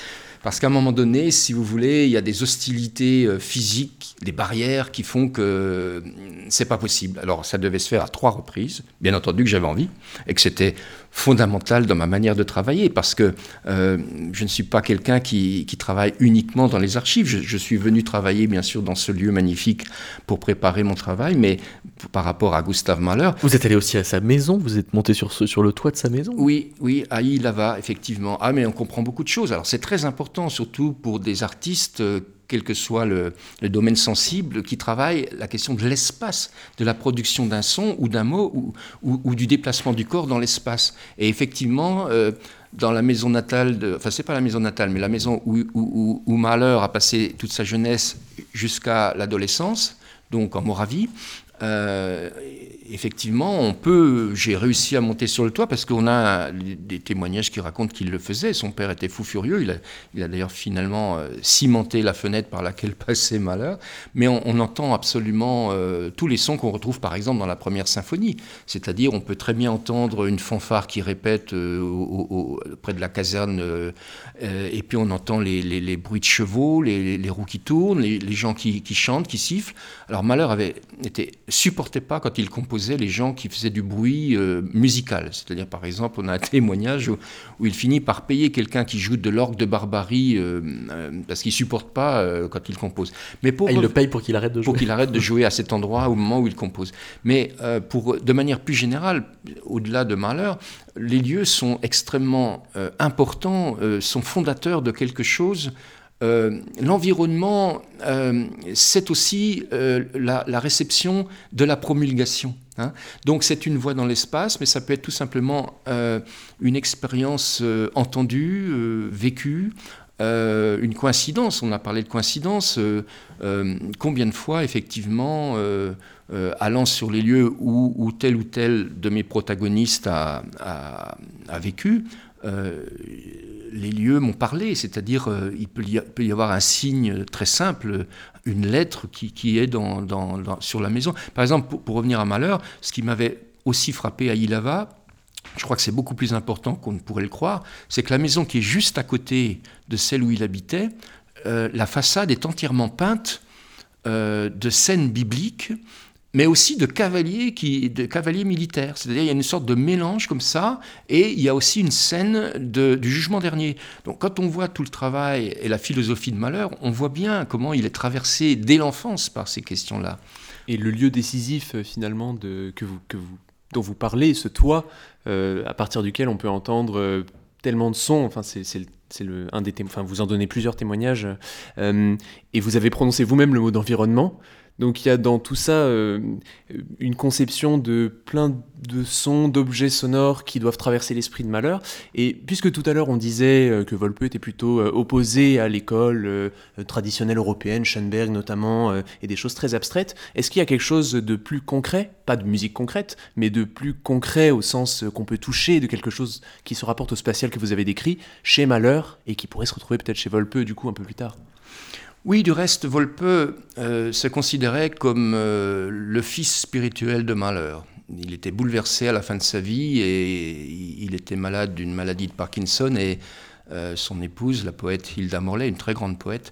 [SPEAKER 1] Parce qu'à un moment donné, si vous voulez, il y a des hostilités euh, physiques, des barrières qui font que euh, c'est pas possible. Alors ça devait se faire à trois reprises. Bien entendu que j'avais envie et que c'était fondamental dans ma manière de travailler parce que euh, je ne suis pas quelqu'un qui, qui travaille uniquement dans les archives. Je, je suis venu travailler bien sûr dans ce lieu magnifique pour préparer mon travail, mais par rapport à Gustave Mahler,
[SPEAKER 4] Vous êtes allé aussi à sa maison Vous êtes monté sur, ce- sur le toit de sa maison?
[SPEAKER 1] Oui, oui, à Ilava, effectivement. Ah, mais on comprend beaucoup de choses. Alors, c'est très important, surtout pour des artistes, euh, quel que soit le, domaine sensible, qui travaillent la question de l'espace, de la production d'un son ou d'un mot ou, du déplacement du corps dans l'espace. Et effectivement, euh, dans la maison natale, de, enfin, c'est pas la maison natale, mais la maison où, où Mahler a passé toute sa jeunesse jusqu'à l'adolescence, donc en Moravie, euh, effectivement, on peut. J'ai réussi à monter sur le toit parce qu'on a des témoignages qui racontent qu'il le faisait. Son père était fou furieux. Il a, il a d'ailleurs finalement euh, cimenté la fenêtre par laquelle passait Malheur. Mais on, entend absolument euh, tous les sons qu'on retrouve, par exemple, dans la première symphonie. C'est-à-dire, on peut très bien entendre une fanfare qui répète euh, près de la caserne, et puis on entend les, bruits de chevaux, les, roues qui tournent, les, gens qui, chantent, qui sifflent. Alors Malheur avait été pas quand il composait les gens qui faisaient du bruit euh, musical. C'est-à-dire, par exemple, on a un témoignage où, où il finit par payer quelqu'un qui joue de l'orgue de barbarie euh, euh, parce qu'il supporte pas quand il compose. Mais pour
[SPEAKER 4] Ah, il le paye pour qu'il arrête de jouer
[SPEAKER 1] pour qu'il arrête de jouer à cet endroit au moment où il compose. Mais pour, de manière plus générale, au-delà de Mahler, les lieux sont extrêmement importants, sont fondateurs de quelque chose. Euh, L'environnement, euh, c'est aussi euh, la, la réception de la promulgation. Hein. Donc c'est une voix dans l'espace, mais ça peut être tout simplement euh, une expérience euh, entendue, euh, vécue, une coïncidence. On a parlé de coïncidence. combien de fois, effectivement, allant sur les lieux où, tel ou tel de mes protagonistes a, vécu, les lieux m'ont parlé, c'est-à-dire euh, il peut y, avoir un signe très simple, une lettre qui, est dans, sur la maison. Par exemple, pour, pour revenir à Malheur, ce qui m'avait aussi frappé à Ilava, je crois que c'est beaucoup plus important qu'on ne pourrait le croire, c'est que la maison qui est juste à côté de celle où il habitait, euh, la façade est entièrement peinte euh, de scènes bibliques, mais aussi de cavaliers, qui, de cavaliers militaires. C'est-à-dire il y a une sorte de mélange comme ça, et il y a aussi une scène du jugement dernier. Donc quand on voit tout le travail et la philosophie de Malheur, on voit bien comment il est traversé dès l'enfance par ces questions-là.
[SPEAKER 6] Et le lieu décisif euh, finalement que vous, dont vous parlez, ce toit, euh, à partir duquel on peut entendre euh, tellement de sons, enfin c'est c'est le- un des enfin vous en donnez plusieurs témoignages, et vous avez prononcé vous-même le mot d'environnement. Donc il y a dans tout ça euh, une conception de plein de sons, d'objets sonores qui doivent traverser l'esprit de Malheur. Et puisque tout à l'heure on disait euh, que Volpe était plutôt euh, opposé à l'école traditionnelle européenne, Schoenberg notamment, et des choses très abstraites, est-ce qu'il y a quelque chose de plus concret, pas de musique concrète, mais de plus concret au sens qu'on peut toucher, de quelque chose qui se rapporte au spatial que vous avez décrit, chez Malheur, et qui pourrait se retrouver peut-être chez Volpe du coup un peu plus tard?
[SPEAKER 1] Oui, du reste, Volpe euh, se considérait comme euh, le fils spirituel de Malheur. Il était bouleversé à la fin de sa vie et il était malade d'une maladie de Parkinson et euh, son épouse, la poète Hilda Morley, une très grande poète,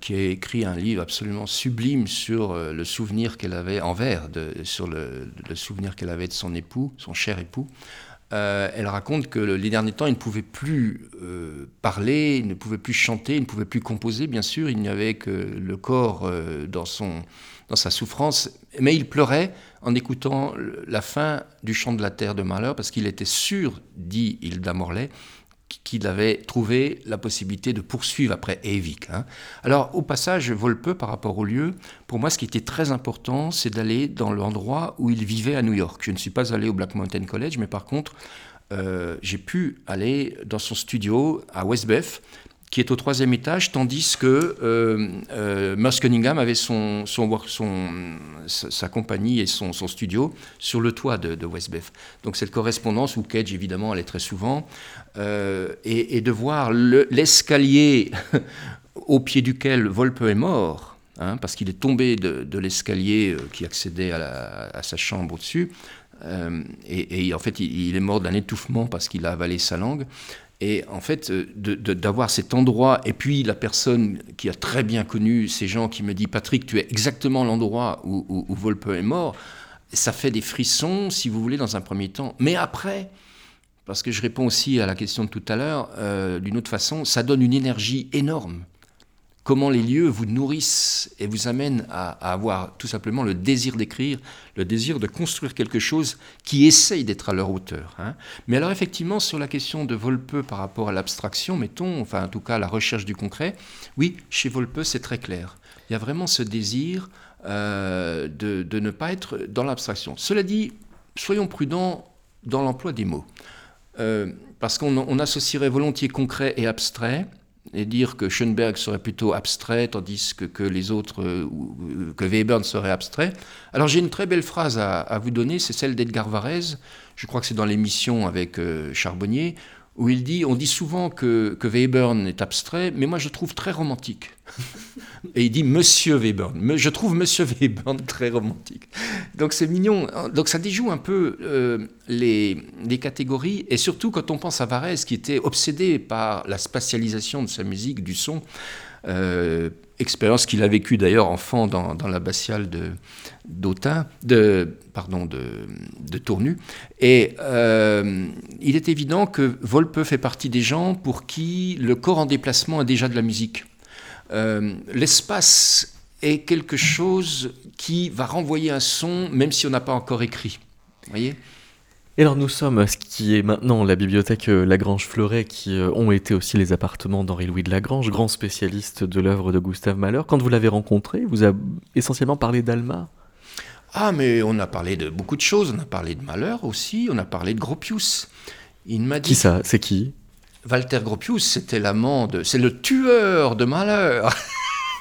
[SPEAKER 1] qui a écrit un livre absolument sublime sur le souvenir qu'elle avait en vers, de- sur le souvenir qu'elle avait de son époux, son cher époux. Euh, elle raconte que le- les derniers temps, il ne pouvait plus euh, parler, il ne pouvait plus chanter, il ne pouvait plus composer, bien sûr, il n'y avait que le corps euh, dans, son, dans sa souffrance, mais il pleurait en écoutant la fin du chant de la terre de Malheur, parce qu'il était sûr, dit Hilda Morley, qu'il avait trouvé la possibilité de poursuivre après Eivik. hein. Alors, au passage, Volpe, par rapport au lieu, pour moi, ce qui était très important, c'est d'aller dans l'endroit où il vivait à New York. Je ne suis pas allé au Black Mountain College, mais par contre, euh, j'ai pu aller dans son studio à Westbeth, qui est au troisième étage, tandis que euh, euh, Cunningham avait son, sa, compagnie et son, studio sur le toit de, de. Donc cette correspondance où Cage évidemment allait très souvent, euh, et, de voir le- l'escalier au pied duquel Volpe est mort, hein, parce qu'il est tombé de, l'escalier euh, qui accédait à, sa chambre au-dessus, et, en fait il est mort d'un étouffement parce qu'il a avalé sa langue. Et en fait, euh, d'avoir cet endroit, et puis la personne qui a très bien connu ces gens qui me dit Patrick, tu es exactement l'endroit où Volpe est mort, ça fait des frissons, si vous voulez, dans un premier temps. Mais après, parce que je réponds aussi à la question de tout à l'heure, euh, d'une autre façon, ça donne une énergie énorme. Comment les lieux vous nourrissent et vous amènent à, avoir tout simplement le désir d'écrire, le désir de construire quelque chose qui essaye d'être à leur hauteur. hein. Mais alors effectivement, sur la question de Volpe par rapport à l'abstraction, mettons, enfin en tout cas la recherche du concret, oui, chez Volpe c'est très clair. Il y a vraiment ce désir euh, de, ne pas être dans l'abstraction. Cela dit, soyons prudents dans l'emploi des mots. Euh, parce qu'on on associerait volontiers concret et abstrait, et dire que Schoenberg serait plutôt abstrait, tandis que, que les autres, euh, ou que Webern serait abstrait. Alors j'ai une très belle phrase à, à vous donner, c'est celle d'Edgar Varèse, je crois que c'est dans l'émission avec euh, Charbonnier, où il dit, on dit souvent que, que Webern est abstrait, mais moi je trouve très romantique. Et il dit Monsieur Webern. Je trouve Monsieur Webern très romantique. Donc c'est mignon. Donc ça déjoue un peu euh, les, les catégories. Et surtout quand on pense à Varese, qui était obsédé par la spatialisation de sa musique, du son. Euh, expérience qu'il a vécue d'ailleurs enfant dans, dans l'abbatiale de d'Autun, de pardon de, de Tournu. Et euh, il est évident que Volpe fait partie des gens pour qui le corps en déplacement est déjà de la musique. Euh, l'espace est quelque chose qui va renvoyer un son, même si on n'a pas encore écrit. Vous voyez?
[SPEAKER 4] Et alors nous sommes à ce qui est maintenant la bibliothèque euh, Lagrange Fleuret, qui euh, ont été aussi les appartements d'Henri-Louis de Lagrange, grand spécialiste de l'œuvre de Gustave Mahler. Quand vous l'avez rencontré, vous a essentiellement parlé d'Alma?
[SPEAKER 1] Ah, mais on a parlé de beaucoup de choses. On a parlé de Malheur aussi. On a parlé de Gropius. Il m'a dit.
[SPEAKER 4] Qui ça? C'est qui?
[SPEAKER 1] Walter Gropius, c'était l'amant de. C'est le tueur de Malheur.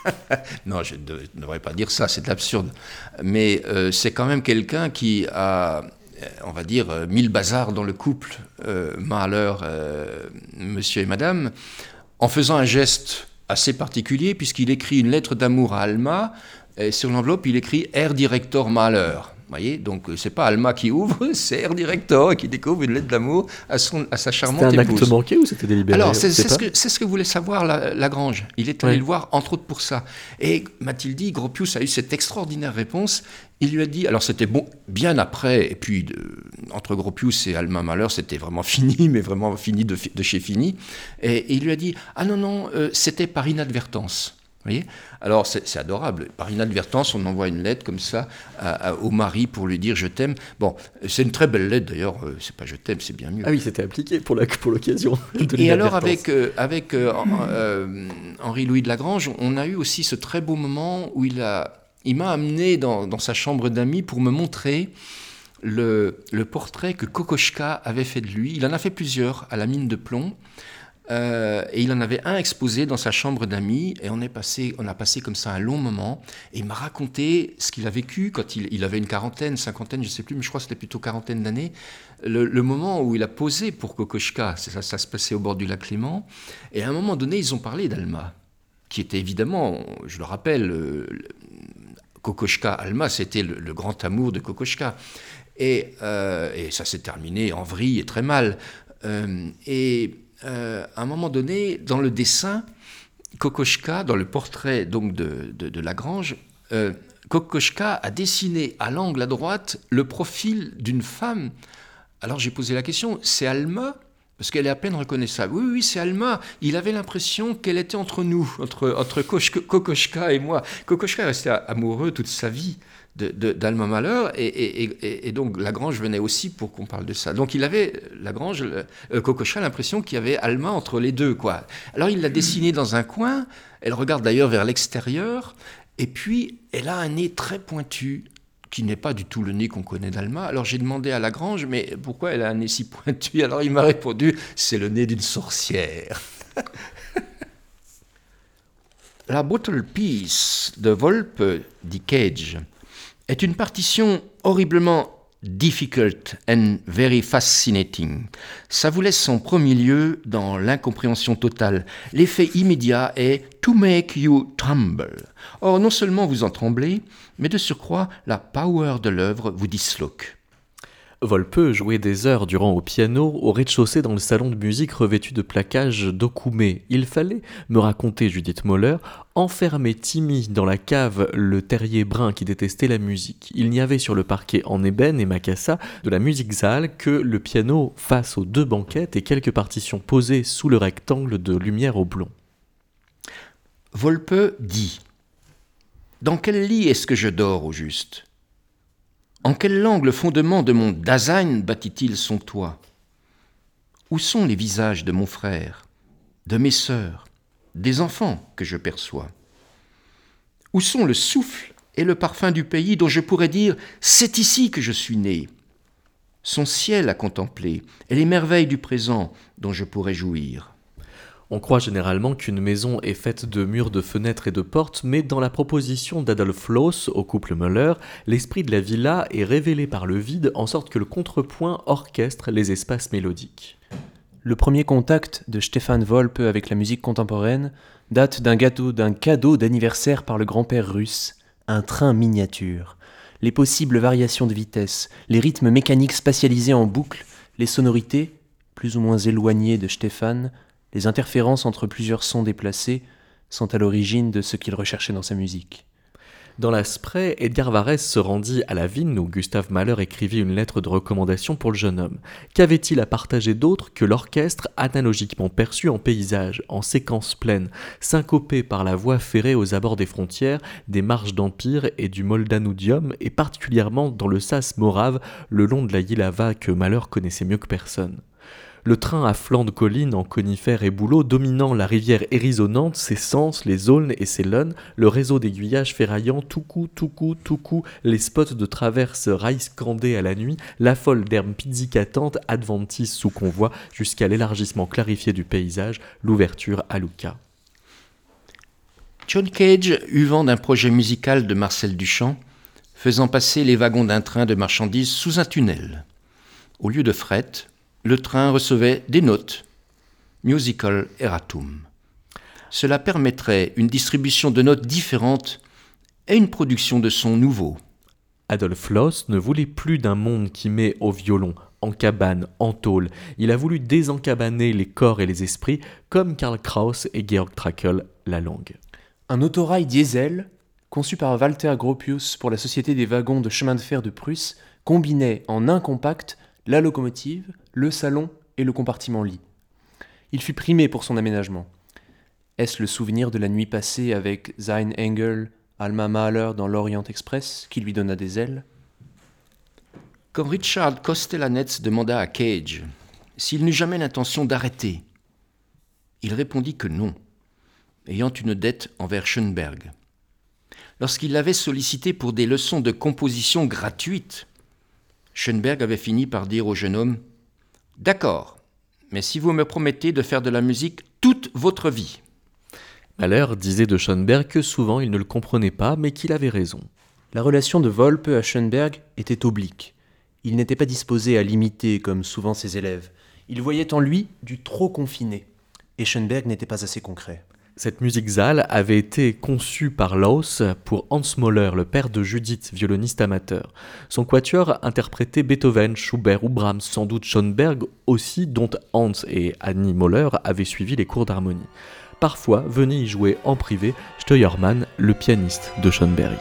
[SPEAKER 1] non, je ne dev- ne devrais pas dire ça, c'est de l'absurde. Mais euh, c'est quand même quelqu'un qui a, on va dire, euh, mis le bazar dans le couple euh, Malheur, euh, monsieur et madame, en faisant un geste assez particulier, puisqu'il écrit une lettre d'amour à Alma, et sur l'enveloppe, il écrit Air Director Malheur. Vous voyez, donc euh, c'est pas Alma qui ouvre, c'est Air Director qui découvre une lettre d'amour à, son, à sa charmante
[SPEAKER 4] C'était un
[SPEAKER 1] épouse.
[SPEAKER 4] acte manqué ou c'était délibéré
[SPEAKER 1] Alors, c'est ce, ce que voulait savoir la- Lagrange. Il est allé le voir, entre autres, pour ça. Et m'a-t-il dit, Gropius a eu cette extraordinaire réponse. Il lui a dit, alors c'était bon, bien après, et puis de- entre Gropius et Alma Mahler, c'était vraiment fini, mais vraiment fini de, chez fini. Et, et il lui a dit, ah non, non, euh, c'était par inadvertance. Voyez Alors c'est adorable. Par inadvertance, on envoie une lettre comme ça à- à- au mari pour lui dire je t'aime. Bon, c'est une très belle lettre d'ailleurs. euh, C'est pas je t'aime, c'est bien mieux.
[SPEAKER 4] Ah oui, c'était appliqué pour pour l'occasion. de
[SPEAKER 1] Et alors avec, euh, avec euh, euh, Henri-Louis de Lagrange, on a eu aussi ce très beau moment où il a, il m'a amené dans, dans sa chambre d'amis pour me montrer le, le portrait que Kokoschka avait fait de lui. Il en a fait plusieurs à la mine de plomb. Euh, et il en avait un exposé dans sa chambre d'amis, et on, est passé, on a passé comme ça un long moment, et il m'a raconté ce qu'il a vécu quand il, avait une quarantaine, cinquantaine, je ne sais plus, mais je crois que c'était plutôt quarantaine d'années, le, moment où il a posé pour Kokoschka, ça, se passait au bord du lac Léman, et à un moment donné, ils ont parlé d'Alma, qui était évidemment, je le rappelle, le- Kokoschka, Alma, c'était le, grand amour de Kokoschka. Et, euh, et ça s'est terminé en vrille et très mal. Euh, et euh, à un moment donné, dans le dessin, Kokoschka, dans le portrait donc de, Lagrange, euh, Kokoschka a dessiné à l'angle à droite le profil d'une femme. Alors j'ai posé la question, c'est Alma? Parce qu'elle est à peine reconnaissable. Oui, oui, c'est Alma. Il avait l'impression qu'elle était entre nous, entre, entre Kokoschka et moi. Kokoschka restait amoureux toute sa vie d'Alma Malheur, et, donc Lagrange venait aussi pour qu'on parle de ça. Donc il avait, Lagrange, euh, Kokoschka, l'impression qu'il y avait Alma entre les deux. quoi. Alors il l'a dessinée dans un coin, elle regarde d'ailleurs vers l'extérieur, et puis elle a un nez très pointu, qui n'est pas du tout le nez qu'on connaît d'Alma. Alors j'ai demandé à Lagrange, mais pourquoi elle a un nez si pointu? Alors il m'a répondu, c'est le nez d'une sorcière. La Bottle Piece de Volpe, dit Cage, est une partition horriblement difficult and very fascinating. Ça vous laisse son premier lieu dans l'incompréhension totale. L'effet immédiat est to make you tremble. Or, non seulement vous en tremblez, mais de surcroît, la power de l'œuvre vous disloque.
[SPEAKER 4] Volpe jouait des heures durant au piano au rez-de-chaussée dans le salon de musique revêtu de plaquages d'Okoumé. Il fallait, me raconter Judith Moller, enfermer Timmy dans la cave le terrier brun qui détestait la musique. Il n'y avait sur le parquet en ébène et macassa de la musique sale que le piano face aux deux banquettes et quelques partitions posées sous le rectangle de lumière au blond.
[SPEAKER 1] Volpe dit Dans quel lit est-ce que je dors au juste? En quelle langue le fondement de mon Dasein bâtit-il son toit? Où sont les visages de mon frère, de mes sœurs, des enfants que je perçois? Où sont le souffle et le parfum du pays dont je pourrais dire C'est ici que je suis né Son ciel à contempler et les merveilles du présent dont je pourrais jouir
[SPEAKER 4] on croit généralement qu'une maison est faite de murs, de fenêtres et de portes, mais dans la proposition d'Adolf Loos au couple Müller, l'esprit de la villa est révélé par le vide en sorte que le contrepoint orchestre les espaces mélodiques.
[SPEAKER 6] Le premier contact de Stefan Volpe avec la musique contemporaine date d'un gâteau d'un cadeau d'anniversaire par le grand-père russe, un train miniature. Les possibles variations de vitesse, les rythmes mécaniques spatialisés en boucle, les sonorités, plus ou moins éloignées de Stefan, les interférences entre plusieurs sons déplacés sont à l'origine de ce qu'il recherchait dans sa musique.
[SPEAKER 4] Dans la Spray, Edgar Varese se rendit à la vigne où Gustave Mahler écrivit une lettre de recommandation pour le jeune homme. Qu'avait-il à partager d'autre que l'orchestre analogiquement perçu en paysage, en séquence pleine, syncopé par la voie ferrée aux abords des frontières, des marches d'Empire et du Moldanudium, et particulièrement dans le sas morave le long de la Yilava que Mahler connaissait mieux que personne? Le train à flanc de colline en conifères et bouleaux, dominant la rivière hérisonnante, ses sens, les aulnes et ses luns, le réseau d'aiguillages ferraillants, tout coup, tout coup, tout coup, les spots de traverse rails scandés à la nuit, la folle d'herbe pizzicatante, adventis sous convoi, jusqu'à l'élargissement clarifié du paysage, l'ouverture à Luca.
[SPEAKER 1] John Cage eut vent d'un projet musical de Marcel Duchamp, faisant passer les wagons d'un train de marchandises sous un tunnel. Au lieu de fret, le train recevait des notes, musical erratum. Cela permettrait une distribution de notes différentes et une production de sons nouveaux.
[SPEAKER 4] Adolf Loss ne voulait plus d'un monde qui met au violon, en cabane, en tôle. Il a voulu désencabaner les corps et les esprits, comme Karl Kraus et Georg Trakl la langue.
[SPEAKER 6] Un autorail diesel, conçu par Walter Gropius pour la Société des wagons de chemin de fer de Prusse, combinait en un compact la locomotive, le salon et le compartiment lit. Il fut primé pour son aménagement. Est-ce le souvenir de la nuit passée avec Sein Engel, Alma Mahler dans l'Orient Express qui lui donna des ailes?
[SPEAKER 1] Quand Richard Costellanetz demanda à Cage s'il n'eut jamais l'intention d'arrêter, il répondit que non, ayant une dette envers Schoenberg. Lorsqu'il l'avait sollicité pour des leçons de composition gratuites, Schoenberg avait fini par dire au jeune homme D'accord, mais si vous me promettez de faire de la musique toute votre vie.
[SPEAKER 4] Mahler disait de Schoenberg que souvent il ne le comprenait pas, mais qu'il avait raison.
[SPEAKER 6] La relation de Volpe à Schoenberg était oblique. Il n'était pas disposé à l'imiter comme souvent ses élèves. Il voyait en lui du trop confiné. Et Schoenberg n'était pas assez concret.
[SPEAKER 4] Cette musique Zal avait été conçue par Laus pour Hans Moller, le père de Judith, violoniste amateur. Son quatuor interprétait Beethoven, Schubert ou Brahms, sans doute Schoenberg aussi, dont Hans et Annie Moller avaient suivi les cours d'harmonie. Parfois venait y jouer en privé Steuermann, le pianiste de Schoenberg.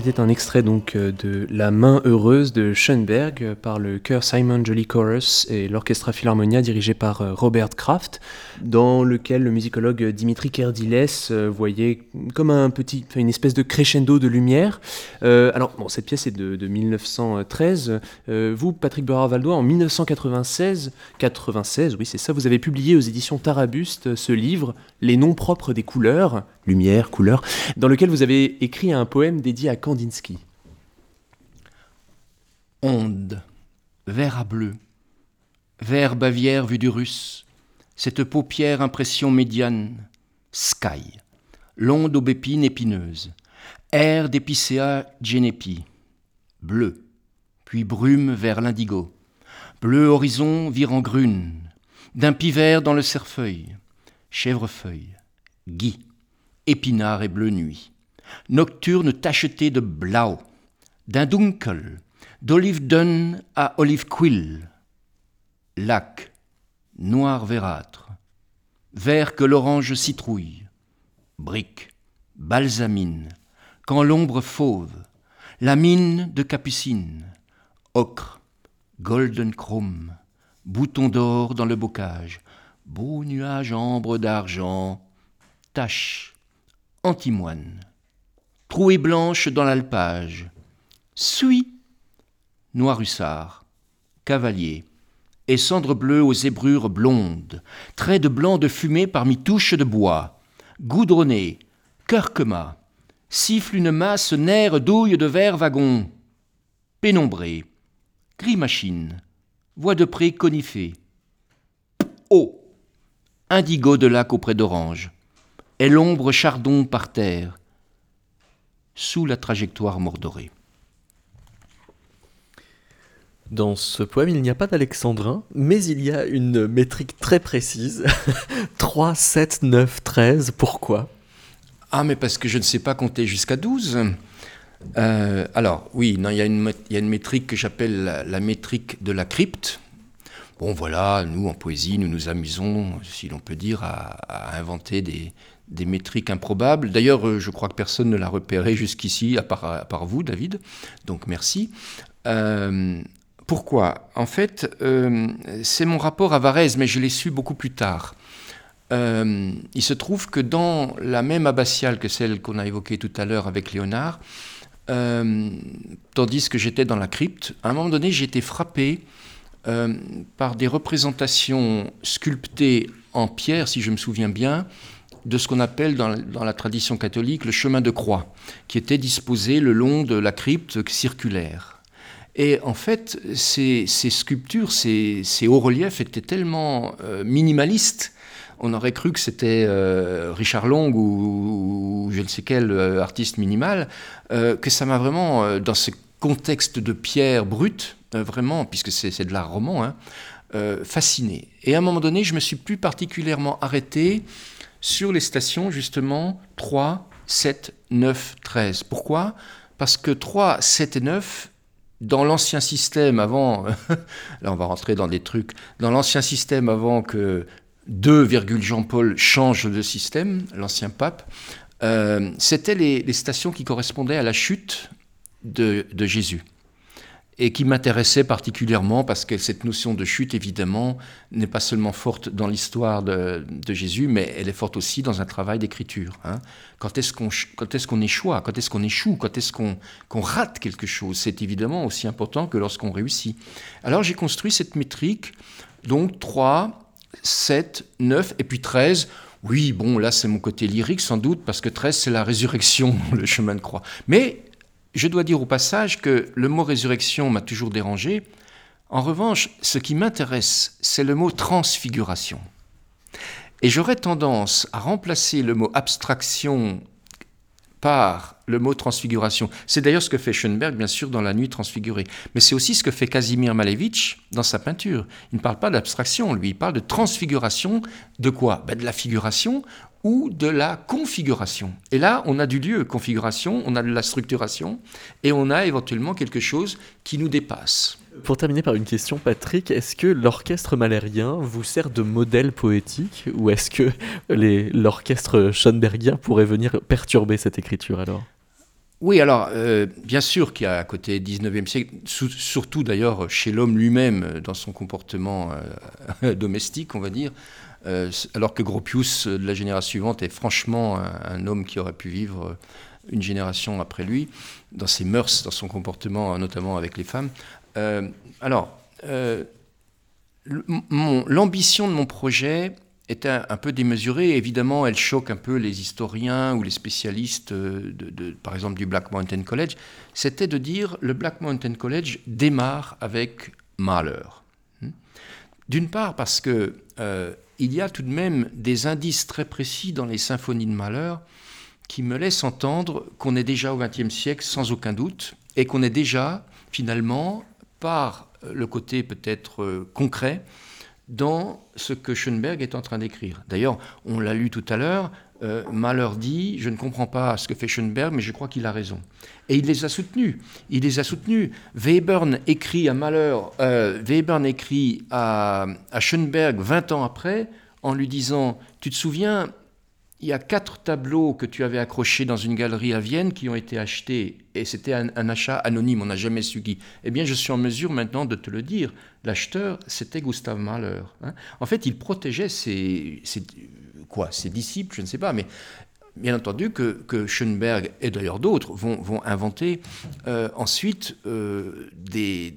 [SPEAKER 6] C'était un extrait donc euh, de La main heureuse de Schoenberg euh, par le chœur Simon Jolly Chorus et l'Orchestra Philharmonia dirigé par euh, Robert Kraft, dans lequel le musicologue Dimitri Kerdiles voyait comme un petit, une espèce de crescendo de lumière. alors, bon, cette pièce est de, 1913. vous, Patrick Berard-Valdois, en 1996, 96, oui, c'est ça, vous avez publié aux éditions Tarabuste ce livre, Les noms propres des couleurs, lumière, couleur, dans lequel vous avez écrit un poème dédié à Kandinsky.
[SPEAKER 1] Onde, vert à bleu, vert Bavière vu du russe, cette paupière impression médiane, sky, l'onde aubépine épineuse, air d'épicéa genepi, bleu, puis brume vers l'indigo, bleu horizon virant grune, d'un vert dans le cerfeuil, chèvrefeuille, gui, épinard et bleu nuit, nocturne tacheté de blau, d'un dunkel, d'olive dun à olive quill, lac, noir verâtre, vert que l'orange citrouille, brique, balsamine, quand l'ombre fauve, la mine de capucine, ocre, golden chrome, bouton d'or dans le bocage, beau nuage ambre d'argent, tache, antimoine, trouée blanche dans l'alpage, suie, noir hussard, cavalier, et cendre bleue aux zébrures blondes, traits de blanc de fumée parmi touches de bois, goudronné, curcuma, siffle une masse nerf douille de verre wagon, pénombré, gris machine, voix de pré conifée, eau, indigo de lac auprès d'orange, et l'ombre chardon par terre, sous la trajectoire mordorée.
[SPEAKER 4] Dans ce poème, il n'y a pas d'alexandrin, mais il y a une métrique très précise. 3, 7, 9, 13. Pourquoi?
[SPEAKER 1] Ah, mais parce que je ne sais pas compter jusqu'à 12. Euh, alors, oui, il, y a une, métrique que j'appelle la, métrique de la crypte. Bon, voilà, nous, en poésie, nous nous amusons, si l'on peut dire, à inventer des, des métriques improbables. D'ailleurs, euh, je crois que personne ne l'a repéré jusqu'ici, à part, vous, David. Donc merci. Euh, pourquoi? En fait, euh, c'est mon rapport à Varese, mais je l'ai su beaucoup plus tard. il se trouve que dans la même abbatiale que celle qu'on a évoquée tout à l'heure avec Léonard, tandis que j'étais dans la crypte, à un moment donné, j'ai été frappé par des représentations sculptées en pierre, si je me souviens bien, de ce qu'on appelle dans, la tradition catholique le chemin de croix, qui était disposé le long de la crypte circulaire. Et en fait, ces, sculptures, ces, hauts reliefs étaient tellement euh, minimalistes, on aurait cru que c'était euh, Richard Long ou, je ne sais quel euh, artiste minimal, que ça m'a vraiment, dans ce contexte de pierre brute, vraiment, puisque c'est de l'art roman, hein, fasciné. Et à un moment donné, je me suis plus particulièrement arrêté sur les stations justement 3, 7, 9, 13. Pourquoi? Parce que 3, 7 et 9, dans l'ancien système avant, là on va rentrer dans des trucs, dans l'ancien système avant que 2, Jean-Paul change de système, l'ancien pape, euh, c'était les, stations qui correspondaient à la chute de Jésus et qui m'intéressait particulièrement parce que cette notion de chute, évidemment, n'est pas seulement forte dans l'histoire de, Jésus, mais elle est forte aussi dans un travail d'écriture. Hein. Quand est-ce qu'on est échoue Quand est-ce qu'on échoue Quand est-ce qu'on rate quelque chose? C'est évidemment aussi important que lorsqu'on réussit. Alors j'ai construit cette métrique, donc 3, 7, 9 et puis 13. Oui, bon, là c'est mon côté lyrique sans doute, parce que 13 c'est la résurrection, le chemin de croix. Mais je dois dire au passage que le mot résurrection m'a toujours dérangé. En revanche, ce qui m'intéresse, c'est le mot transfiguration. Et j'aurais tendance à remplacer le mot abstraction par le mot transfiguration. C'est d'ailleurs ce que fait Schoenberg, bien sûr, dans La Nuit transfigurée. Mais c'est aussi ce que fait Casimir Malevich dans sa peinture. Il ne parle pas d'abstraction, lui, il parle de transfiguration. De quoi? Ben De la figuration ou de la configuration. Et là, on a du lieu, configuration, on a de la structuration, et on a éventuellement quelque chose qui nous dépasse.
[SPEAKER 4] Pour terminer par une question, Patrick, est-ce que l'orchestre malérien vous sert de modèle poétique ou est-ce que l'orchestre schoenbergien pourrait venir perturber cette écriture alors?
[SPEAKER 1] Oui, alors, euh, bien sûr qu'il y a à côté 19e siècle, surtout d'ailleurs chez l'homme lui-même, euh, dans son comportement euh, domestique, on va dire, alors que Gropius de la génération suivante est franchement un, homme qui aurait pu vivre une génération après lui, dans ses mœurs, dans son comportement, notamment avec les femmes. alors, l'ambition de mon projet, est un, peu démesurée. Évidemment, elle choque un peu les historiens ou les spécialistes, euh, par exemple, du Black Mountain College. C'était de dire le Black Mountain College démarre avec Mahler. Hmm? D'une part parce que euh, il y a tout de même des indices très précis dans les symphonies de Mahler qui me laissent entendre qu'on est déjà au XXe siècle sans aucun doute et qu'on est déjà finalement par le côté peut-être euh, concret dans ce que Schoenberg est en train d'écrire. D'ailleurs, on l'a lu tout à l'heure, euh, Mahler dit, je ne comprends pas ce que fait Schoenberg, mais je crois qu'il a raison. Et il les a soutenus. Il les a soutenus. Webern écrit à Mahler, euh, Webern écrit à, à Schoenberg 20 ans après, en lui disant, tu te souviens, il y a quatre tableaux que tu avais accrochés dans une galerie à Vienne qui ont été achetés, et c'était un, achat anonyme, on n'a jamais su qui. Eh bien, je suis en mesure maintenant de te le dire. L'acheteur, c'était Gustave Mahler. Hein. En fait, il protégeait ses, quoi, ses disciples, je ne sais pas, mais bien entendu que, que Schoenberg et d'ailleurs d'autres vont, inventer euh, ensuite euh, des,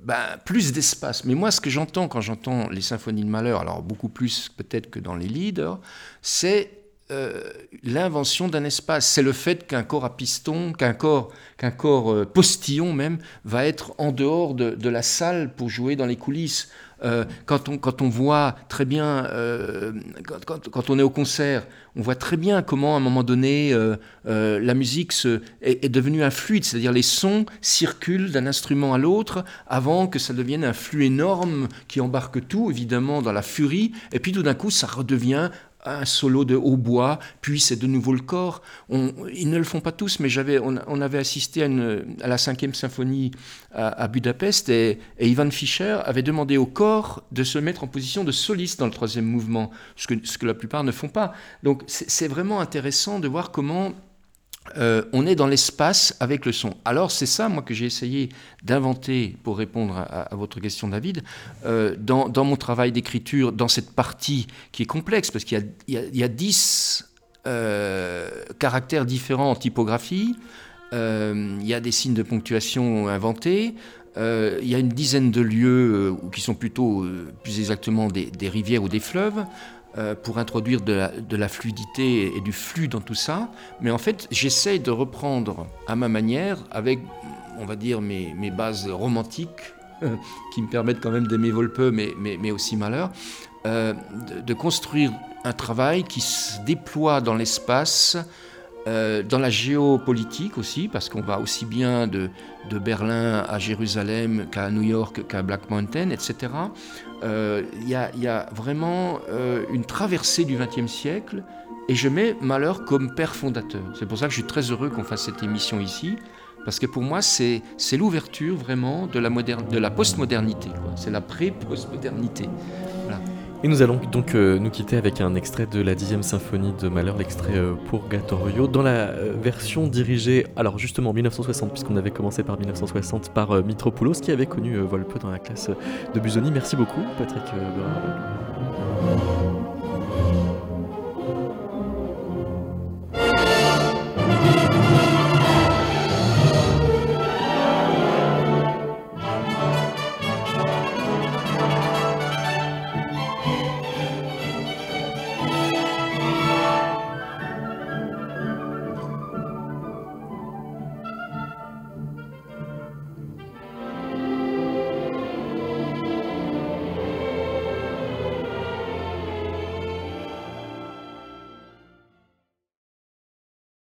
[SPEAKER 1] ben, plus d'espace. Mais moi, ce que j'entends quand j'entends les symphonies de Mahler, alors beaucoup plus peut-être que dans les leaders, c'est euh, l'invention d'un espace. C'est le fait qu'un corps à piston, qu'un corps, qu'un corps postillon même, va être en dehors de, la salle pour jouer dans les coulisses. Euh, quand, on, quand on voit très bien, quand, on est au concert, on voit très bien comment à un moment donné la musique est, est, devenue un fluide, c'est-à-dire les sons circulent d'un instrument à l'autre avant que ça devienne un flux énorme qui embarque tout, évidemment, dans la furie, et puis tout d'un coup ça redevient un solo de hautbois, puis c'est de nouveau le corps. ils ne le font pas tous, mais j'avais, on, avait assisté à, la cinquième symphonie à, Budapest et, Ivan Fischer avait demandé au corps de se mettre en position de soliste dans le troisième mouvement, ce que, ce que la plupart ne font pas. Donc c'est vraiment intéressant de voir comment euh, on est dans l'espace avec le son. Alors c'est ça, moi, que j'ai essayé d'inventer pour répondre à, votre question, David, euh, dans, mon travail d'écriture, dans cette partie qui est complexe, parce qu'il y, a dix euh, caractères différents en typographie, il y a des signes de ponctuation inventés, il y a une dizaine de lieux qui sont plutôt, plus exactement, des rivières ou des fleuves. Euh, pour introduire de la, fluidité et du flux dans tout ça. Mais en fait, j'essaye de reprendre à ma manière, avec, on va dire, mes, bases romantiques, qui me permettent quand même d'aimer Volpe, mais, mais, aussi Malheur, de, construire un travail qui se déploie dans l'espace, euh, dans la géopolitique aussi, parce qu'on va aussi bien de, de Berlin à Jérusalem qu'à New York, qu'à Black Mountain, etc il euh, y, a vraiment euh, une traversée du XXe siècle et je mets Malheur comme père fondateur. C'est pour ça que je suis très heureux qu'on fasse cette émission ici, parce que pour moi, c'est l'ouverture vraiment de la, de la postmodernité. C'est la pré-postmodernité.
[SPEAKER 4] Et nous allons donc euh, nous quitter avec un extrait de la dixième symphonie de Malheur, l'extrait euh, Purgatorio, dans la euh, version dirigée, alors justement en 1960, puisqu'on avait commencé par 1960, par Mitropoulos, qui avait connu Volpe dans la classe de Busoni. Merci beaucoup, Patrick.